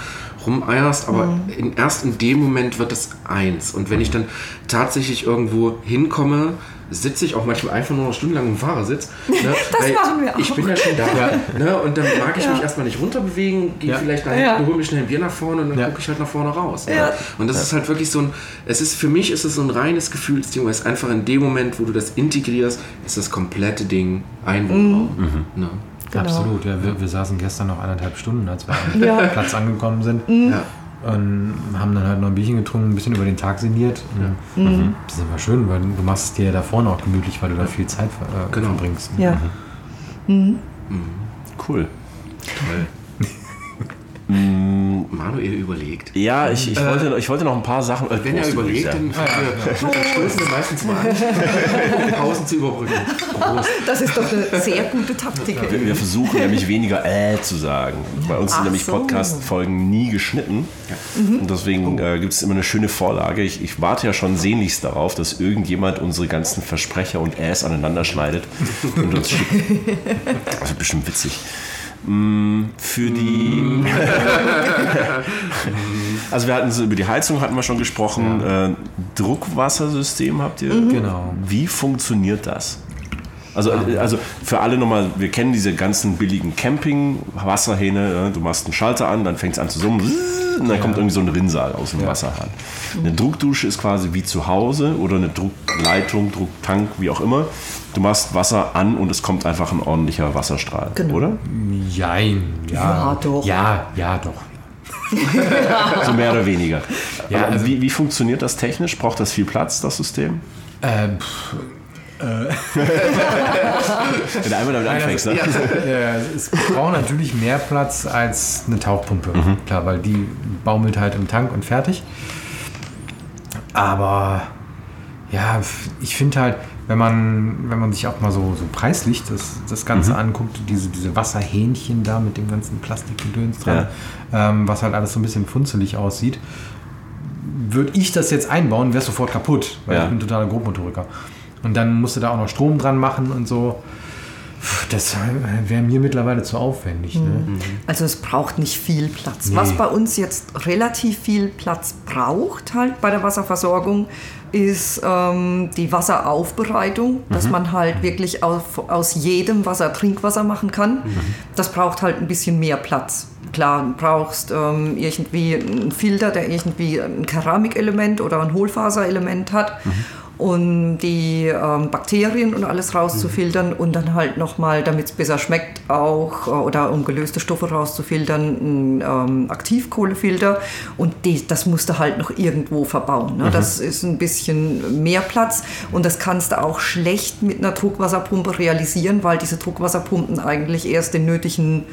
A: rumeierst, aber in, erst in dem Moment wird es eins. Und wenn ich dann tatsächlich irgendwo hinkomme, sitze ich auch manchmal einfach nur noch stundenlang im Fahrersitz. Ne?
C: Das
A: Weil
C: machen wir
A: Ich
C: auch.
A: bin ja schon da. Ne? Und dann mag ich mich erstmal nicht runterbewegen, gehe
D: Ja.
A: vielleicht nach
C: Ja.
A: hinten, hole mir schnell ein Bier nach vorne und dann
D: Ja.
A: gucke ich halt nach vorne raus. Ne?
C: Ja.
A: Und das ist halt wirklich so ein, es ist für mich ist es so ein reines Gefühlsding, weil es einfach in dem Moment, wo du das integrierst, ist das komplette Ding ein Wohnraum. Ne?
C: Genau.
D: Absolut, ja. Wir, wir saßen gestern noch eineinhalb Stunden, als wir am
C: Ja.
D: Platz angekommen sind.
A: Ja.
D: Und haben dann halt noch ein Bierchen getrunken, ein bisschen über den Tag sinniert. Und
C: Mhm.
D: Das ist immer schön, weil du machst es dir ja da vorne auch gemütlich, weil du da viel Zeit äh,
A: Genau.
D: verbringst.
C: Ja.
B: Cool.
A: Manuel überlegt.
B: Ja, ich, ich, wollte, ich wollte noch ein paar Sachen. äh,
A: Wenn er überlegt,
B: ja.
A: dann äh, stoßen wir meistens mal an, um Pausen zu überbrücken. Prost.
C: Das ist doch eine sehr gute Taktik.
B: Wir, wir versuchen nämlich weniger äh zu sagen. Bei uns sind
C: Ach
B: nämlich
C: so.
B: Podcast-Folgen nie geschnitten. Und deswegen äh, gibt es immer eine schöne Vorlage. Ich, ich warte ja schon sehnlichst darauf, dass irgendjemand unsere ganzen Versprecher und Äs aneinander schneidet und uns schickt. Das wird bestimmt witzig. Mm, Für die. also wir hatten so über die Heizung hatten wir schon gesprochen. Äh, Druckwassersystem habt ihr?
D: Genau.
B: Wie funktioniert das? Also, äh, also für alle nochmal, wir kennen diese ganzen billigen Camping-Wasserhähne. ja, Du machst einen Schalter an, dann fängt es an zu summen und dann kommt irgendwie so ein Rinnsal aus dem Wasserhahn. Eine Druckdusche ist quasi wie zu Hause oder eine Druckleitung, Drucktank, wie auch immer. Du machst Wasser an und es kommt einfach ein ordentlicher Wasserstrahl,
C: Genau.
B: oder?
D: Jein. Ja,
C: Ja, doch.
D: Ja, ja, doch.
B: So mehr oder weniger.
D: Ja, also-
B: wie, wie funktioniert das technisch? Braucht das viel Platz, das System?
D: Ähm, pff,
B: Wenn du einmal damit anfängst, ne?
D: äh, es braucht natürlich mehr Platz als eine Tauchpumpe. Klar, weil die baumelt halt im Tank und fertig. Aber ja, ich finde halt, wenn man, wenn man sich auch mal so, so preislich das, das Ganze anguckt, diese, diese Wasserhähnchen da mit dem ganzen Plastikgedöns dran, ähm, was halt alles so ein bisschen funzelig aussieht, würde ich das jetzt einbauen, wäre sofort kaputt, weil
B: Ja.
D: ich bin totaler Grobmotoriker. Und dann musst du da auch noch Strom dran machen und so. Das wäre mir mittlerweile zu aufwendig. Ne?
C: Also es braucht nicht viel Platz. Was bei uns jetzt relativ viel Platz braucht halt bei der Wasserversorgung, ist ähm, die Wasseraufbereitung, dass man halt wirklich auf, aus jedem Wasser Trinkwasser machen kann. Das braucht halt ein bisschen mehr Platz. Klar, du brauchst ähm, irgendwie einen Filter, der irgendwie ein Keramikelement oder ein Hohlfaserelement hat. Und die ähm, Bakterien und alles rauszufiltern und dann halt nochmal, damit es besser schmeckt, auch äh, oder um gelöste Stoffe rauszufiltern, ein ähm, Aktivkohlefilter. Und die, das musst du halt noch irgendwo verbauen. Ne? Das ist ein bisschen mehr Platz und das kannst du auch schlecht mit einer Druckwasserpumpe realisieren, weil diese Druckwasserpumpen eigentlich erst den nötigen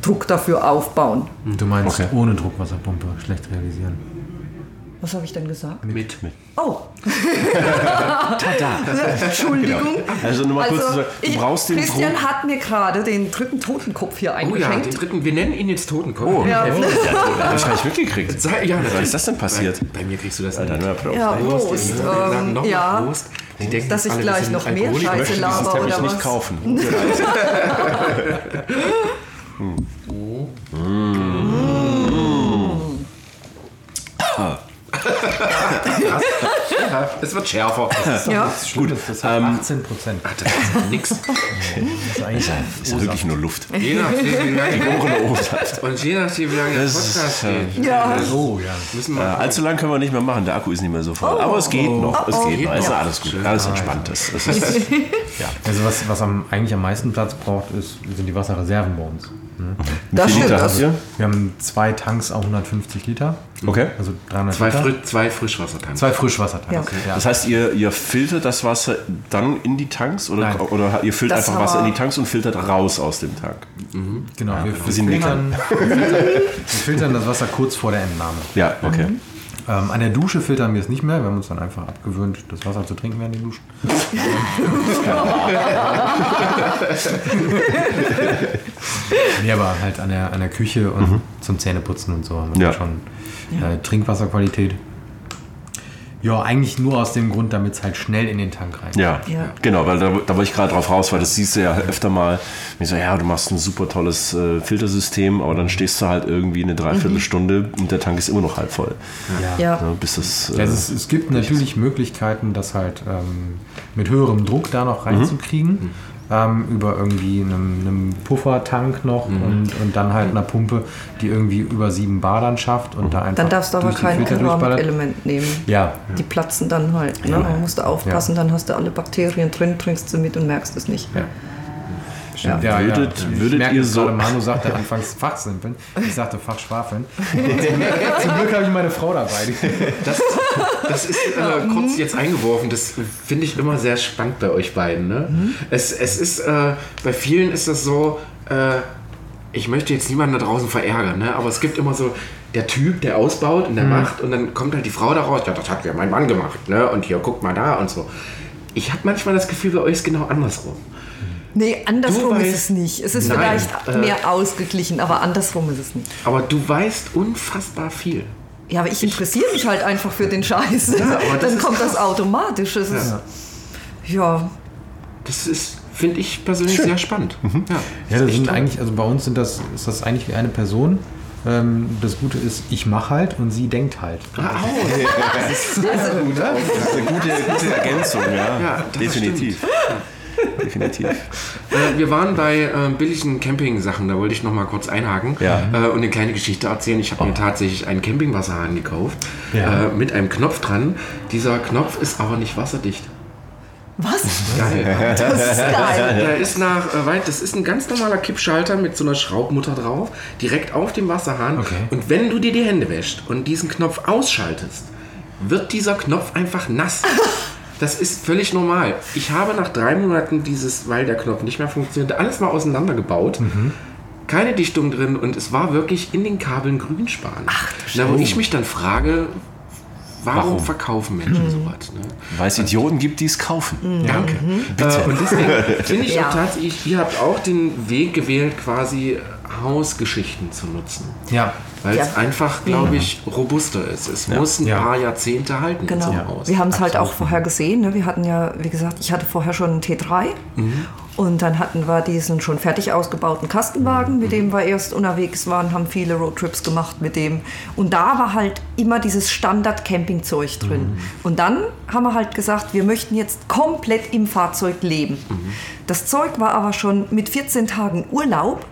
C: Druck dafür aufbauen.
D: Du meinst
B: Okay.
D: ohne Druckwasserpumpe schlecht realisieren.
C: Was habe ich denn gesagt?
A: Mit.
B: Mit.
C: Oh,
B: Tada.
C: Entschuldigung.
B: Also nur mal kurz zu
C: Also,
B: sagen, du
C: ich,
B: brauchst den
C: Christian
B: Druck.
C: hat mir gerade den dritten Totenkopf hier
A: Oh ja,
C: eingeschenkt.
A: den dritten, wir nennen ihn jetzt Totenkopf.
B: Oh,
C: Ja.
B: ja. das habe ich gar nicht mitgekriegt.
A: Ja,
B: Was ist das denn passiert?
A: Bei, bei mir kriegst du das
B: Alter,
A: nicht.
B: nur Applaus.
C: Ja,
A: Prost,
C: Ähm,
A: noch
C: ja,
A: Prost. Die denken
C: dass ich
A: alle,
C: gleich noch mehr. Scheiße laber
B: Teppich
C: oder
B: nicht
C: was?
B: kaufen.
A: that's, Ja, es wird schärfer. Das ist,
C: Ja.
D: Gut, das hat 18 Prozent.
A: das ist nix.
D: Das ist eigentlich
B: Ist ja wirklich nur Luft.
A: Je nachdem, wie lange
B: Ohne Obstsaft.
A: und je nachdem, wie lange der
B: Das ist,
A: Podcast
B: äh,
A: geht.
C: Ja.
D: Oh ja.
A: Müssen
B: Äh,
A: wir
B: allzu lang können wir nicht mehr machen. Der Akku ist nicht mehr so voll. Aber es geht noch. Es geht noch. Es ist
A: Ja.
B: alles gut. Alles entspanntes. Es ist,
D: Also was, was am, eigentlich am meisten Platz braucht, ist, sind die Wasserreserven bei uns.
C: Das
B: Wie viel
C: stimmt.
B: Liter habt
C: Also?
D: Wir haben zwei Tanks auf 150 Liter,
B: Okay.
D: also 300
A: zwei,
D: Liter.
A: Fri zwei Frischwassertanks.
D: Zwei Frischwassertanks.
C: Ja.
D: Ja.
B: Das heißt, ihr, ihr filtert das Wasser dann in die Tanks oder,
D: Nein.
B: oder ihr füllt
C: Das
B: einfach Wasser in die Tanks und filtert raus aus dem Tank?
D: Genau, wir,
B: Wir
D: wir, filtern, wir filtern das Wasser kurz vor der Entnahme.
B: Ja, okay.
D: Ähm, an der Dusche filtern wir es nicht mehr. Wir haben uns dann einfach abgewöhnt, das Wasser zu trinken während den Duschen. nee, aber halt an der, an der Küche und zum Zähneputzen und so haben wir
B: Ja.
D: schon äh, Trinkwasserqualität. Ja, eigentlich nur aus dem Grund, damit es halt schnell in den Tank rein.
B: Ja,
C: Ja.
B: genau, weil da, da wollte ich gerade drauf raus, weil das siehst du ja öfter mal. Ich so, ja, du machst ein super tolles äh, Filtersystem, aber dann stehst du halt irgendwie eine Dreiviertelstunde und der Tank ist immer noch halb voll.
C: ja.
B: Ja, bis das, äh,
D: Also es, es gibt natürlich Möglichkeiten, das halt ähm, mit höherem Druck da noch reinzukriegen. Ähm, über irgendwie einem, einem Puffertank noch und, und dann halt einer Pumpe, die irgendwie über 7 Bar dann schafft und da einfach
C: Dann darfst du aber kein. Keramikelement nehmen.
D: Ja,
C: Die platzen dann halt. Ne? Man musst du aufpassen, dann hast du alle Bakterien drin, trinkst sie mit und merkst es nicht.
D: ja. Stimmt, ja,
B: Würdet-
D: ja. Ich
B: würdet
D: merke
B: ihr so-
D: gerade, Manu sagte anfangs Fachsimpeln. Ich sagte Fachschwafeln. Zum Glück habe ich meine Frau dabei.
A: Das, das ist äh, kurz jetzt eingeworfen. Das finde ich immer sehr spannend bei euch beiden. Ne? Es, es ist, äh, bei vielen ist das so, äh, ich möchte jetzt niemanden da draußen verärgern, ne? aber es gibt immer so der Typ, der ausbaut und der macht und dann kommt halt die Frau da raus, ja, das hat ja mein Mann gemacht, ne? und hier, guck mal da und so. Ich habe manchmal das Gefühl, bei euch ist genau andersrum.
C: Nee, andersrum
A: Du
C: ist
A: weißt-
C: es nicht. Es ist
A: Nein,
C: vielleicht
A: äh,
C: mehr ausgeglichen, aber andersrum ist es nicht.
A: Aber du weißt unfassbar viel.
C: Ja, aber ich interessiere mich halt einfach für den Scheiß.
A: das
C: Dann
A: ist
C: kommt
A: krass.
C: das automatisch. Es ist, ja,
A: Das ist, finde ich persönlich sehr spannend. Ja,
D: Ja, das sind
A: toll.
D: eigentlich, also bei uns sind das, ist das eigentlich wie eine Person. Ähm, das Gute ist, ich mache halt und sie denkt halt.
A: Ah, oh,
B: Das ist eine gute, gute Ergänzung, ja.
A: Ja, das
B: Definitiv. Definitiv.
A: Äh, wir waren bei äh, billigen Camping-Sachen, da wollte ich noch mal kurz einhaken
B: Ja.
A: äh, und eine kleine Geschichte erzählen. Ich habe mir tatsächlich einen Campingwasserhahn gekauft
D: Ja.
A: äh, mit einem Knopf dran. Dieser Knopf ist aber nicht wasserdicht.
C: was?
A: Geil.
C: Das ist geil.
A: Der ist nach äh, weit, das ist ein ganz normaler Kippschalter mit so einer Schraubmutter drauf, direkt auf dem Wasserhahn.
D: Okay.
A: Und wenn du dir die Hände wäschst und diesen Knopf ausschaltest, wird dieser Knopf einfach nass. Das ist völlig normal. Ich habe nach drei Monaten dieses, weil der Knopf nicht mehr funktionierte, alles mal auseinandergebaut. Keine Dichtung drin und es war wirklich in den Kabeln Grünspan. Ach, Na, wo ich mich dann frage, warum,
B: Warum?
A: verkaufen Menschen sowas? Ne?
B: Weil es Idioten gibt, die es kaufen.
A: Danke. Äh, und deswegen finde ich
C: Ja.
A: auch tatsächlich, ihr habt auch den Weg gewählt, quasi Hausgeschichten zu nutzen.
D: Ja.
A: Weil
C: Ja.
A: es einfach, glaube ich, robuster ist. Es muss ein
D: Ja.
A: paar Jahrzehnte halten
C: Genau.
A: so Haus.
C: Wir haben es halt auch vorher gesehen. Ne? Wir hatten ja, wie gesagt, ich hatte vorher schon einen T3 und dann hatten wir diesen schon fertig ausgebauten Kastenwagen, mit dem wir erst unterwegs waren, haben viele Roadtrips gemacht mit dem. Und da war halt immer dieses Standard-Campingzeug drin. Und dann haben wir halt gesagt, wir möchten jetzt komplett im Fahrzeug leben. Das Zeug war aber schon mit 14 Tagen Urlaub,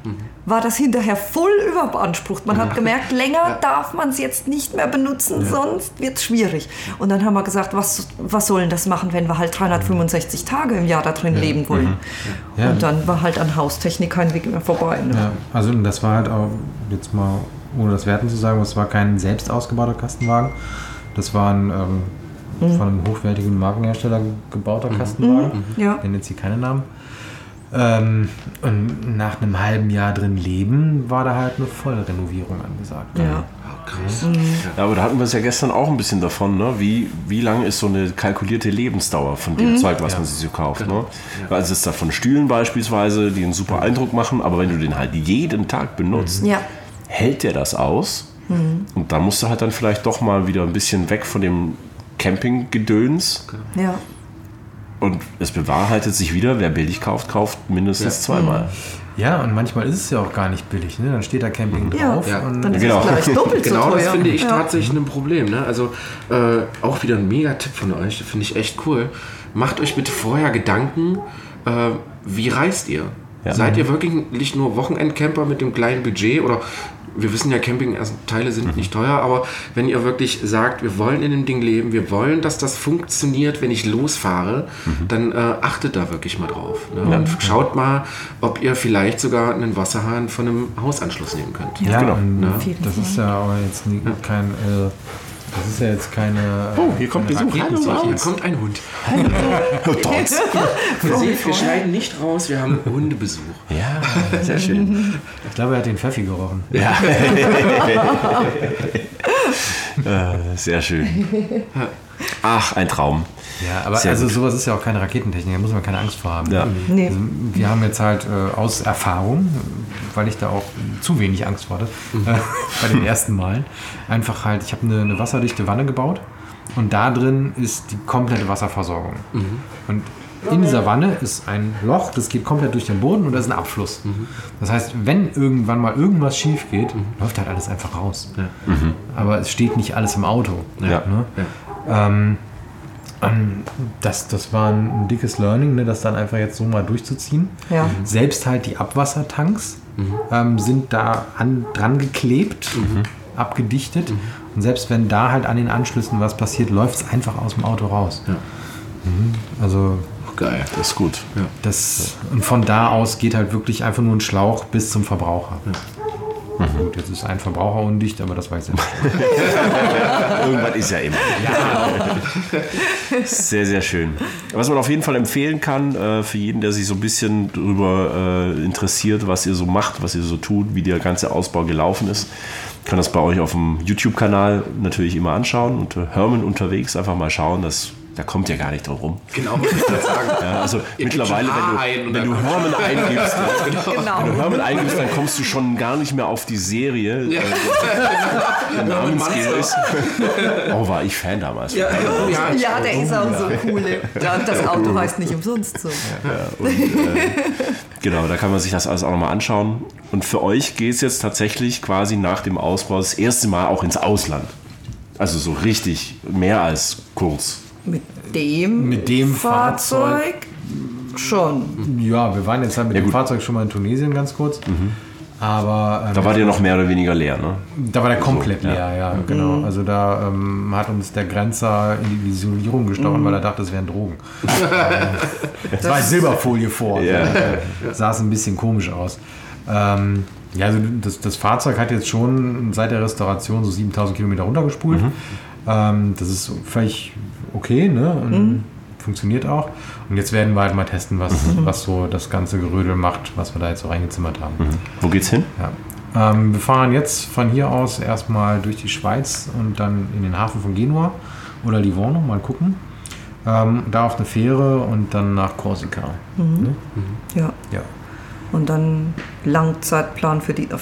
C: war das hinterher voll überbeansprucht. Man hat gemerkt, länger darf man es jetzt nicht mehr benutzen, sonst wird es schwierig. Und dann haben wir gesagt, was, was sollen das machen, wenn wir halt 365 Tage im Jahr da drin leben wollen.
D: Ja.
C: Und dann war halt an Haustechnik kein Weg mehr vorbei. Ne?
D: Ja, also das war halt auch, jetzt mal ohne das Werten zu sagen, es war kein selbst ausgebauter Kastenwagen. Das war ein ähm, von einem hochwertigen Markenhersteller gebauter Kastenwagen.
C: Ja.
D: Ich nenne jetzt hier keine Namen. Ähm, und nach einem halben Jahr drin leben war da halt eine Vollrenovierung angesagt.
C: Ja.
A: Krass.
B: Ja, aber da hatten wir es ja gestern auch ein bisschen davon, ne? wie, wie lang ist so eine kalkulierte Lebensdauer von dem Zeug, was man sich so kauft. Ne? Also es ist da von Stühlen beispielsweise, die einen super Eindruck machen, aber wenn du den halt jeden Tag benutzt,
C: Ja.
B: hält der das aus? Und da musst du halt dann vielleicht doch mal wieder ein bisschen weg von dem Campinggedöns.
C: Ja.
B: Und es bewahrheitet sich wieder, wer billig kauft, kauft mindestens zweimal.
D: Ja, und manchmal ist es ja auch gar nicht billig. Ne? Dann steht da Camping
C: Ja,
D: drauf.
A: Ja.
D: Und
C: dann ist
B: Genau.
C: es gleich doppelt so
A: Genau,
C: teuer.
A: das finde ich
C: ja.
A: tatsächlich ein Problem. Ne? Also äh, auch wieder ein Mega-Tipp von euch, finde ich echt cool. Macht euch bitte vorher Gedanken, äh, wie reist ihr?
B: Ja.
A: Seid ihr wirklich nur Wochenendcamper mit dem kleinen Budget oder wir wissen ja, Campingteile sind nicht teuer, aber wenn ihr wirklich sagt, wir wollen in dem Ding leben, wir wollen, dass das funktioniert, wenn ich losfahre, dann äh, achtet da wirklich mal drauf. Ne? Und schaut mal, ob ihr vielleicht sogar einen Wasserhahn von einem Hausanschluss nehmen könnt.
D: Ja,
B: genau.
A: Ja.
D: das ist ja aber jetzt nie, kein, äh, das ist ja jetzt keine.
B: Oh, hier kommt Besuch. Hallo.
A: Hier kommt ein Hund.
B: Dort.
A: Ihr seht, wir schneiden nicht raus, wir haben Hundebesuch.
B: Ja, sehr schön.
D: Ich glaube, er hat den Pfeffi gerochen.
B: Ja. Äh, sehr schön. Ach, ein Traum.
D: Ja, aber
B: Sehr
D: also
B: gut.
D: sowas ist ja auch keine Raketentechnik, da muss man keine Angst vor haben.
B: Ja.
C: Nee.
D: Also, wir haben jetzt halt äh, aus Erfahrung, weil ich da auch zu wenig Angst vor hatte, äh, bei den ersten Malen, einfach halt, ich habe eine, eine wasserdichte Wanne gebaut und da drin ist die komplette Wasserversorgung. Und in dieser Wanne ist ein Loch, das geht komplett durch den Boden und da ist ein Abfluss. Das heißt, wenn irgendwann mal irgendwas schief geht, läuft halt alles einfach raus. Aber es steht nicht alles im Auto.
B: Ja.
D: Ne? Ähm, ähm, das, das war ein, dickes Learning, ne, das dann einfach jetzt so mal durchzuziehen.
C: Ja.
D: Selbst halt die Abwassertanks ähm, sind da an, dran geklebt, abgedichtet. Und selbst wenn da halt an den Anschlüssen was passiert, läuft es einfach aus dem Auto raus. Mhm. Also
A: Geil.
B: Das ist gut.
D: das und von da aus geht halt wirklich einfach nur ein Schlauch bis zum Verbraucher. Gut, jetzt ist ein Verbraucher undicht, aber das weiß ich nicht.
B: Irgendwann ist ja immer. Sehr, sehr schön. Was man auf jeden Fall empfehlen kann, äh, für jeden, der sich so ein bisschen darüber äh, interessiert, was ihr so macht, was ihr so tut, wie der ganze Ausbau gelaufen ist, kann das bei euch auf dem YouTube-Kanal natürlich immer anschauen. Und Herman unterwegs einfach mal schauen, dass da kommt ja gar nicht drum rum.
A: Genau, was ich gerade sagen.
B: Ja, also
A: Ihr
B: mittlerweile, wenn du, wenn du Herman eingibst, ja,
C: Genau.
B: wenn du Herman eingibst, dann kommst du schon gar nicht mehr auf die Serie.
A: Ja.
B: Der Namensgeber ist. Oh, war ich Fan damals.
A: Ja, ja,
C: Ja, der ist auch so cool. Ja, das Auto heißt nicht umsonst so.
B: Und, äh, genau, da kann man sich das alles auch nochmal anschauen. Und für euch geht es jetzt tatsächlich quasi nach dem Ausbau das erste Mal auch ins Ausland. Also so richtig mehr als kurz.
C: Mit dem,
D: Mit dem
C: Fahrzeug schon.
D: Ja, wir waren jetzt halt mit
B: Ja,
D: dem. Fahrzeug schon mal in Tunesien ganz kurz. Aber ähm,
B: Da war der noch mehr oder weniger leer, ne?
D: Da war der komplett
B: ja.
D: leer, ja, genau. Also da ähm, hat uns der Grenzer in die Isolierung gestochen, weil er dachte, es wären Drogen. Es war Silberfolie vor.
B: Ja.
D: Also, äh, sah es ein bisschen komisch aus. Ähm, ja, also das, das Fahrzeug hat jetzt schon seit der Restauration so 7000 Kilometer runtergespult. Ähm, das ist völlig okay, ne? Und funktioniert auch. Und jetzt werden wir halt mal testen, was, was so das ganze Gerödel macht, was wir da jetzt so reingezimmert haben.
B: Wo geht's hin?
D: Ja. Ähm, wir fahren jetzt von hier aus erstmal durch die Schweiz und dann in den Hafen von Genua oder Livorno, mal gucken. Ähm, da auf eine Fähre und dann nach Korsika. Ne?
C: Ja.
D: Ja.
C: Und dann Langzeitplan für die äh,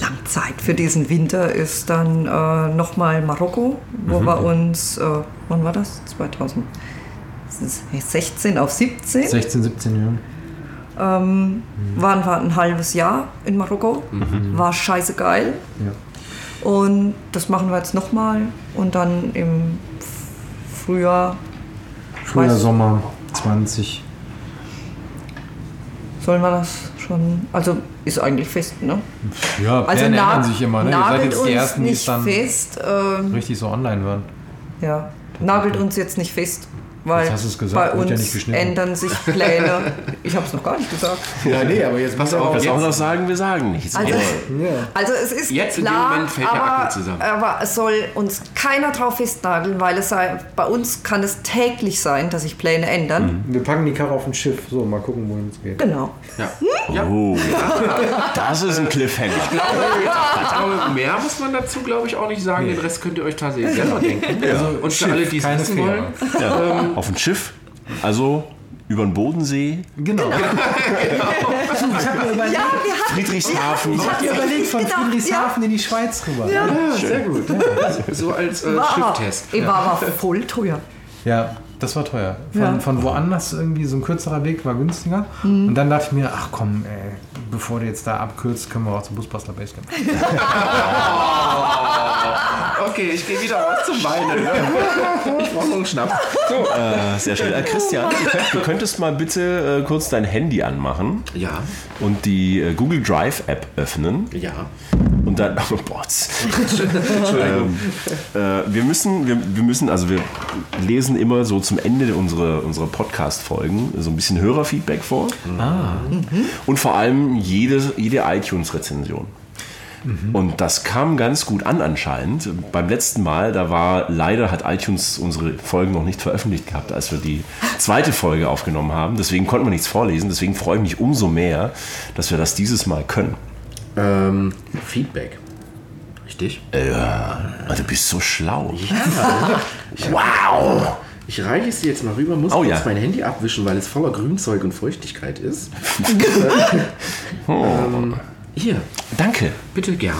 C: Langzeit für diesen Winter ist dann äh, nochmal Marokko, wo wir uns, äh, wann war das? 2016 auf 17
D: 16, 17 Jahre.
C: ähm, waren wir ein halbes Jahr in Marokko. War scheiße geil.
D: Ja.
C: Und das machen wir jetzt nochmal. Und dann im Frühjahr
D: Frühjahr, Sommer 20.
C: sollen wir das schon. Also ist eigentlich fest, ne?
D: Ja,
C: Also
D: Pläne
C: na-
D: ändern sich immer. Ne? Ihr seid jetzt die Ersten, die es dann
C: fest. ähm,
D: richtig so online werden.
C: Ja, nagelt uns jetzt nicht fest, weil
D: Jetzt
C: bei
D: ja
C: uns ändern sich Pläne. Ich habe es noch gar nicht gesagt.
D: Ja, nee, aber jetzt
A: Pass auf,
B: Was
A: jetzt,
B: auch noch sagen, wir sagen nichts.
C: Also,
B: Aber
C: also es ist
A: Jetzt in dem
C: klar,
A: Moment fällt der
C: aber,
A: Akku zusammen.
C: aber es soll uns keiner drauf festnageln, weil es sei, bei uns kann es täglich sein, dass sich Pläne ändern.
D: Wir packen die Karre auf ein Schiff. So, mal gucken, wohin es geht.
C: Genau.
A: ja. Ja.
B: Oh, das ist ein Cliffhanger.
A: Ich glaube, mehr muss man dazu, glaube ich, auch nicht sagen. Den Rest könnt ihr euch tatsächlich selber denken. Und für alle, die es wissen
D: Fähre.
A: wollen,
B: Auf ein Schiff, also über den Bodensee,
D: Genau.
C: Ja, wir hatten
B: Friedrichshafen.
C: ich hatte
D: Überlegt von
C: genau,
D: Friedrichshafen in die Schweiz rüber.
A: ja, sehr gut. So als äh,
C: Ja, war,
A: Schifftest.
C: ey, war aber voll teuer.
D: Ja, das war teuer. Von,
C: Ja.
D: von woanders irgendwie so ein kürzerer Weg war günstiger. Und dann dachte ich mir, ach komm, ey, bevor du jetzt da abkürzt, können wir auch zum Busbastler Basecamp.
A: Okay, ich gehe wieder raus zum Weinen. Ich brauche noch einen Schnaps.
B: Äh, sehr schön. Äh, Christian, du könnt- du könntest mal bitte äh, kurz dein Handy anmachen
A: Ja,
B: und die äh, Google Drive App öffnen.
A: ja.
B: Und dann, oh Bots. ähm, äh, wir müssen, wir, wir müssen, also wir lesen immer so zum Ende unserer, unserer Podcast-Folgen so ein bisschen Hörerfeedback vor. Und vor allem jede, jede iTunes-Rezension. Und das kam ganz gut an anscheinend. Beim letzten Mal, da war leider hat iTunes unsere Folgen noch nicht veröffentlicht gehabt, als wir die zweite Folge aufgenommen haben. Deswegen konnten wir nichts vorlesen. Deswegen freue ich mich umso mehr, dass wir das dieses Mal können.
A: Ähm, Feedback. Richtig?
B: Ja, du bist so schlau. Wow!
A: Ich reiche es dir jetzt mal rüber, muss
B: Oh,
A: kurz
B: ja.
A: mein Handy abwischen, weil es voller Grünzeug und Feuchtigkeit ist.
B: Oh.
A: ähm, hier,
B: Danke.
A: bitte gerne.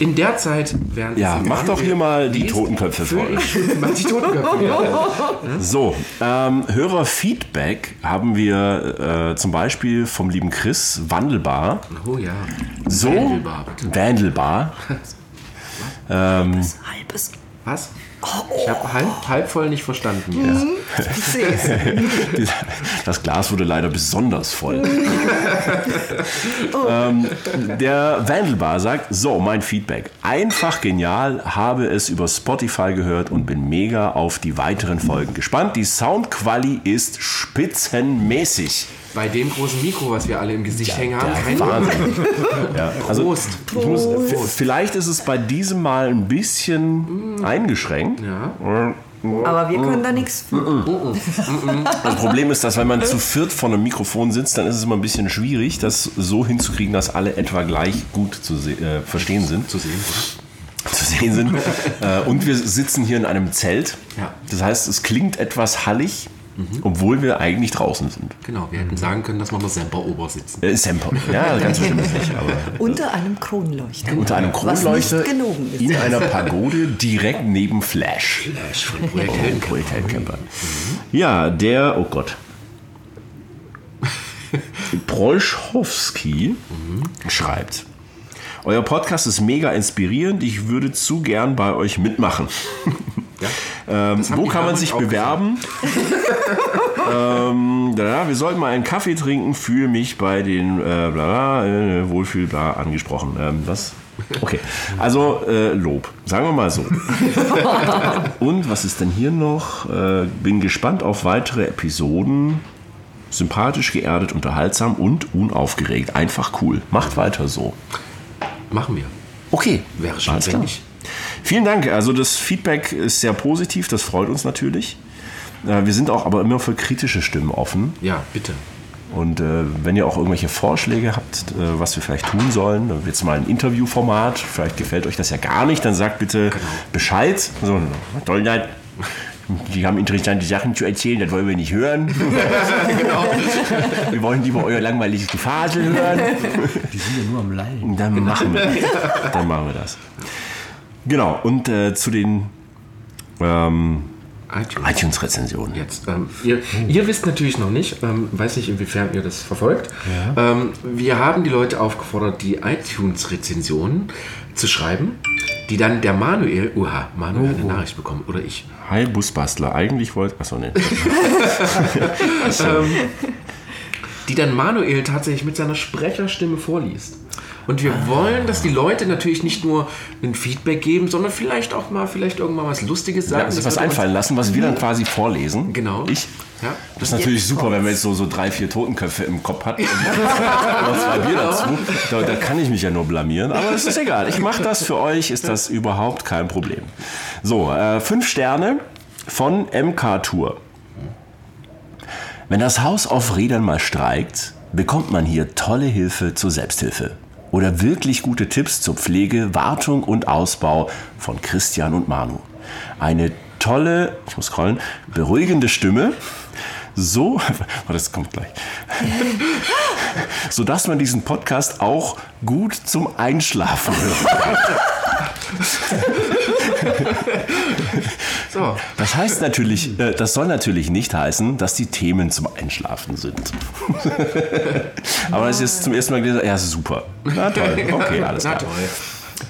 A: In der Zeit werden
B: Ja, mach doch hier mal die Totenköpfe voll.
A: Mach die Totenköpfe. ja.
B: So, ähm, Hörerfeedback haben wir äh, zum Beispiel vom lieben Chris Wandelbar.
A: Oh ja.
B: So,
A: Wandelbar, bitte.
B: Wandelbar. Ähm,
C: Halbes.
A: Was? Ich habe halb, halb voll nicht verstanden. jetzt.
C: Ich sehe es.
B: Das Glas wurde leider besonders voll. ähm, der Wandelbar sagt, so, mein Feedback. Einfach genial, habe es über Spotify gehört und bin mega auf die weiteren Folgen gespannt. Die Soundquali ist spitzenmäßig.
A: Bei dem großen Mikro, was wir alle im Gesicht hängen haben,
B: Der
A: kein
B: Wahnsinn. ja, also,
A: Prost.
B: ich muss, vielleicht ist es bei diesem Mal ein bisschen eingeschränkt.
A: Ja.
C: Aber wir können da nichts.
B: Das Problem ist, dass wenn man zu viert vor einem Mikrofon sitzt, dann ist es immer ein bisschen schwierig, das so hinzukriegen, dass alle etwa gleich gut zu äh, verstehen sind.
A: Zu sehen,
B: zu sehen sind. Äh, und wir sitzen hier in einem Zelt.
A: Ja.
B: Das heißt, es klingt etwas hallig, obwohl wir eigentlich draußen sind.
A: Genau, wir hätten sagen können, dass wir mal Semper Ober sitzen.
B: Äh, Semper. Ja, ganz ist nicht. Aber
C: Unter einem Kronleuchter.
B: unter einem
C: Was
B: Kronleuchter
C: nicht gelogen ist.
B: in einer Pagode direkt neben Flash.
A: Flash von Projekt
B: Oh. Projekt Heldenkämper. Ja, der, oh Gott. Prolschowski schreibt. Euer Podcast ist mega inspirierend. Ich würde zu gern bei euch mitmachen. ähm,
A: Das haben
B: wo kann man sich bewerben? ähm, ja, wir sollten mal einen Kaffee trinken. Fühle mich bei den äh, bla, bla, äh, Wohlfühl bla, angesprochen. Ähm, was? Okay, also äh, Lob, sagen wir mal so. Und was ist denn hier noch? Äh, bin gespannt auf weitere Episoden. Sympathisch, geerdet, unterhaltsam und unaufgeregt. Einfach cool. Macht weiter so.
A: Machen wir.
B: Okay.
A: Wäre schon
B: Alles klar. Vielen Dank. Also das Feedback ist sehr positiv. Das freut uns natürlich. Äh, Wir sind auch aber immer für kritische Stimmen offen.
A: Ja, bitte.
B: Und äh, wenn ihr auch irgendwelche Vorschläge habt, äh, was wir vielleicht tun sollen, dann jetzt mal ein Interviewformat, vielleicht gefällt euch das ja gar nicht, dann sagt bitte Bescheid. So, toll, nein. Die haben interessante Sachen zu erzählen, das wollen wir nicht hören. Wir wollen lieber euer langweiliges Gefasel hören.
D: Die sind ja nur am.
B: Und Dann machen wir das. Dann machen wir das. Genau, und äh, zu den ähm,
A: iTunes.
B: iTunes-Rezensionen.
A: Jetzt, ähm, ihr, ihr wisst natürlich noch nicht, ähm, weiß nicht, inwiefern ihr das verfolgt. Ähm, wir haben die Leute aufgefordert, die iTunes-Rezensionen zu schreiben, die dann der Manuel, uha, Manuel hat eine Nachricht bekommen, oder ich.
B: Hi Busbastler, eigentlich wollte. Achso, ne.
A: die dann Manuel tatsächlich mit seiner Sprecherstimme vorliest. Und wir wollen, dass die Leute natürlich nicht nur ein Feedback geben, sondern vielleicht auch mal, vielleicht irgendwann was Lustiges sagen.
B: Ja,
A: Das
B: was einfallen lassen, was wir dann quasi vorlesen.
A: Genau.
B: Ich.
A: Ja.
B: Das ist natürlich super, wenn man jetzt so, so drei, vier Totenköpfe im Kopf hat und zwei Bier dazu. Da, da kann ich mich ja nur blamieren, aber es ist egal. Ich mache das für euch, ist das überhaupt kein Problem. So, äh, fünf Sterne von MK Tour. Wenn das Haus auf Rädern mal streikt, bekommt man hier tolle Hilfe zur Selbsthilfe. Oder wirklich gute Tipps zur Pflege, Wartung und Ausbau von Christian und Manu. Eine tolle, ich muss scrollen, beruhigende Stimme. So, oh, das kommt gleich. So dass man diesen Podcast auch gut zum Einschlafen hören kann.
A: So,
B: Das heißt natürlich, äh, das soll natürlich nicht heißen, dass die Themen zum Einschlafen sind. Aber das ist jetzt zum ersten Mal gelesen, ja, super. Na toll, okay, alles
A: na
B: klar.
A: toll.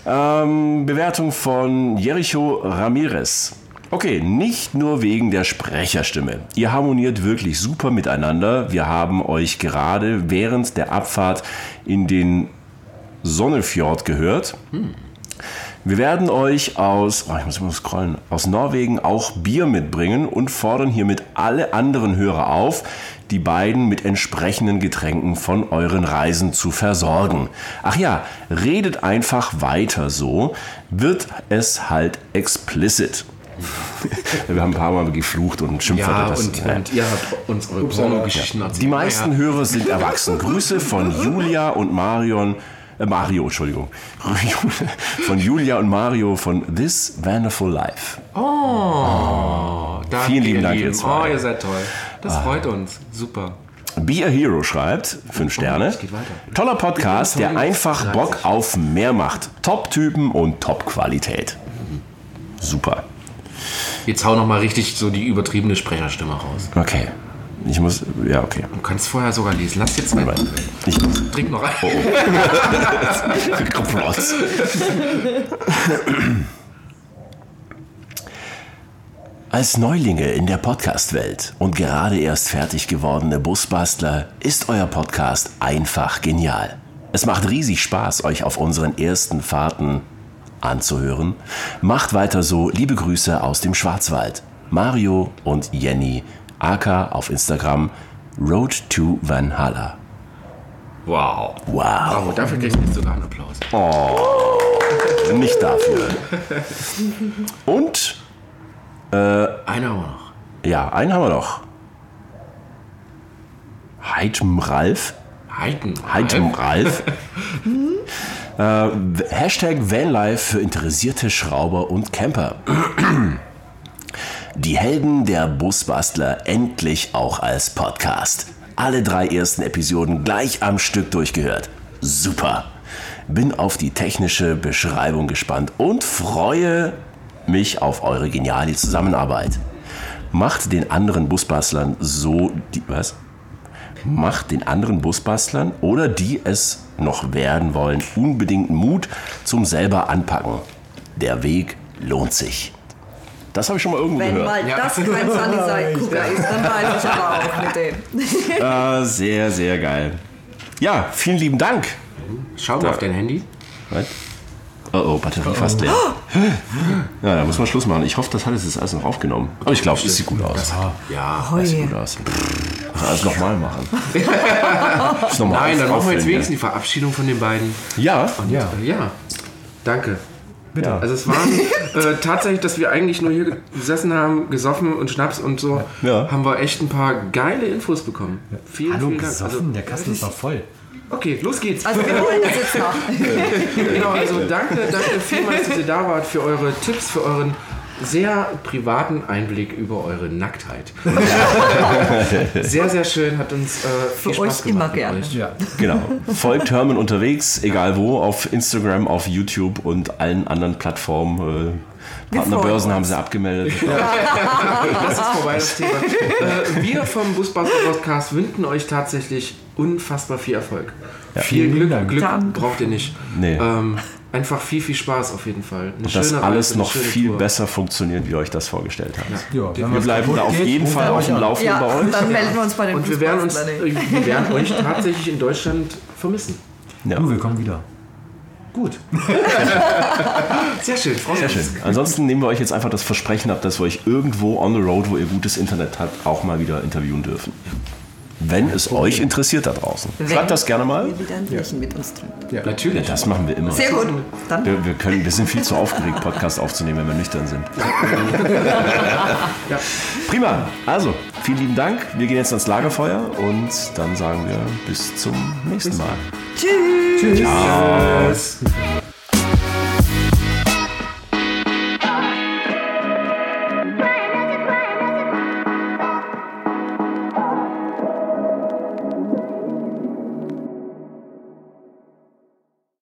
B: Ähm, Bewertung von Jericho Ramirez. Okay, nicht nur wegen der Sprecherstimme. Ihr harmoniert wirklich super miteinander. Wir haben euch gerade während der Abfahrt in den Sonnefjord gehört. Wir werden euch aus, oh, ich muss mal scrollen, aus Norwegen auch Bier mitbringen und fordern hiermit alle anderen Hörer auf, die beiden mit entsprechenden Getränken von euren Reisen zu versorgen. Ach ja, redet einfach weiter so, wird es halt explicit. Wir haben ein paar Mal geflucht und Schimpfwörter.
A: Ja,
B: das-
A: und,
B: ja.
A: und ihr habt uns eure Pornogeschichten erzählt.
B: Die meisten
A: Ja,
B: Hörer sind erwachsen. Grüße von Julia und Marion. Äh, Mario, Entschuldigung. Von Julia und Mario von This Wonderful Life.
A: ja. Oh, danke,
B: Vielen lieben Dank, ihr zwei.
A: Oh, ihr seid toll. Das freut uns. Super.
B: Be a Hero schreibt, fünf Sterne.
A: es geht weiter.
B: Toller Podcast, der einfach
A: 30.
B: Bock auf mehr macht. Top-Typen und Top-Qualität. Super.
A: Jetzt hau noch mal richtig so die übertriebene Sprecherstimme raus.
B: Okay. Ich muss, ja, okay.
A: Du kannst vorher sogar lesen. Lass jetzt mal.
B: Ich muss.
A: Trink noch ein.
B: Kopf raus. Als Neulinge in der Podcast-Welt und gerade erst fertig gewordene Busbastler ist euer Podcast einfach genial. Es macht riesig Spaß, euch auf unseren ersten Fahrten anzuhören. Macht weiter so. Liebe Grüße aus dem Schwarzwald. Mario und Jenny, aka auf Instagram Road to Valhalla.
A: Wow.
B: Wow.
A: Bravo, dafür kriegst du sogar einen Applaus.
B: Nicht dafür. Und,
A: Einer haben wir noch.
B: ja, einen haben wir noch. Heitem Ralf.
A: Heiden.
B: Heitem Ralf. äh, Hashtag Vanlife für interessierte Schrauber und Camper. Die Helden der Busbastler endlich auch als Podcast. Alle drei ersten Episoden gleich am Stück durchgehört. Super. Bin auf die technische Beschreibung gespannt und freue mich auf eure geniale Zusammenarbeit. Macht den anderen Busbastlern so die was? Macht den anderen Busbastlern oder die es noch werden wollen unbedingt Mut zum selber anpacken. Der Weg lohnt sich. Das habe ich schon mal irgendwo
C: Wenn
B: gehört.
C: mal das kein Sunnyside-Gucker ist, dann weiß ich aber auch mit dem.
B: Ah, sehr, sehr geil. Ja, vielen lieben Dank.
A: Schau mal auf dein Handy.
B: Was? Oh, oh, Batterie fast leer. Ja, da muss man Schluss machen. Ich hoffe, das hat es jetzt alles noch aufgenommen. Aber ich glaube, es sieht gut aus.
A: Ja.
C: Hui.
B: Gut aus. Ach, alles nochmal machen. Das nochmal
A: Nein, dann machen wir jetzt wenigstens die Verabschiedung von den beiden.
B: Ja,
D: Ja.
A: Äh, Ja. Danke.
B: Ja.
A: Also es war äh, tatsächlich, dass wir eigentlich nur hier gesessen haben, gesoffen und Schnaps und so,
B: Ja.
A: haben wir echt ein paar geile Infos bekommen. Vielen,
D: Hallo,
A: vielen Dank.
D: gesoffen,
A: Also,
D: der Kasten ist noch voll.
A: okay, los geht's.
C: Also wir holen das jetzt nach.
A: Genau, also danke, danke vielmals, dass ihr da wart für eure Tipps, für euren sehr privaten Einblick über eure Nacktheit. sehr, sehr schön, hat uns äh, viel
C: Für
A: Spaß
C: euch immer
A: gemacht mit
C: gerne.
A: euch.
D: Ja.
B: Genau. Folgt Hermann unterwegs, egal wo, auf Instagram, auf YouTube und allen anderen Plattformen. Äh, Partnerbörsen haben sie abgemeldet.
A: Das ist vorbei, das Thema. Äh, wir vom Busbastler Podcast wünschen euch tatsächlich unfassbar viel Erfolg. Viel
D: Vielen
A: Glück. Glück braucht ihr nicht.
B: Nee.
A: Ähm, einfach viel, viel Spaß auf jeden Fall. Eine
B: Dass
A: schöne
B: alles
A: Reise, eine
B: noch
A: schöne
B: viel
A: Tour.
B: besser funktioniert, wie ihr euch das vorgestellt habt.
D: Ja, wenn
B: Wir bleiben da auf
D: geht,
B: jeden Fall auf
D: euch
B: dem. Laufenden bei
C: Ja,
B: euch.
C: dann melden wir uns bei den
A: Und wir werden, uns, wir werden euch tatsächlich in Deutschland vermissen.
B: Ja.
D: Du, willkommen wieder.
A: Gut. Sehr schön, Frau
B: Sehr schön. Ansonsten nehmen wir euch jetzt einfach das Versprechen ab, dass wir euch irgendwo on the road, wo ihr gutes Internet habt, auch mal wieder interviewen dürfen. Wenn es euch interessiert da draußen. Schreibt das gerne mal.
C: Wir wieder ein Bierchen mit uns trinken.
A: Natürlich.
B: Das machen wir immer.
C: Sehr gut. Dann
B: Wir, wir, können, wir sind viel zu aufgeregt, Podcast aufzunehmen, wenn wir nüchtern sind. Prima. Also, vielen lieben Dank. Wir gehen jetzt ans Lagerfeuer und dann sagen wir bis zum nächsten Mal.
C: tschüss.
A: Tschüss.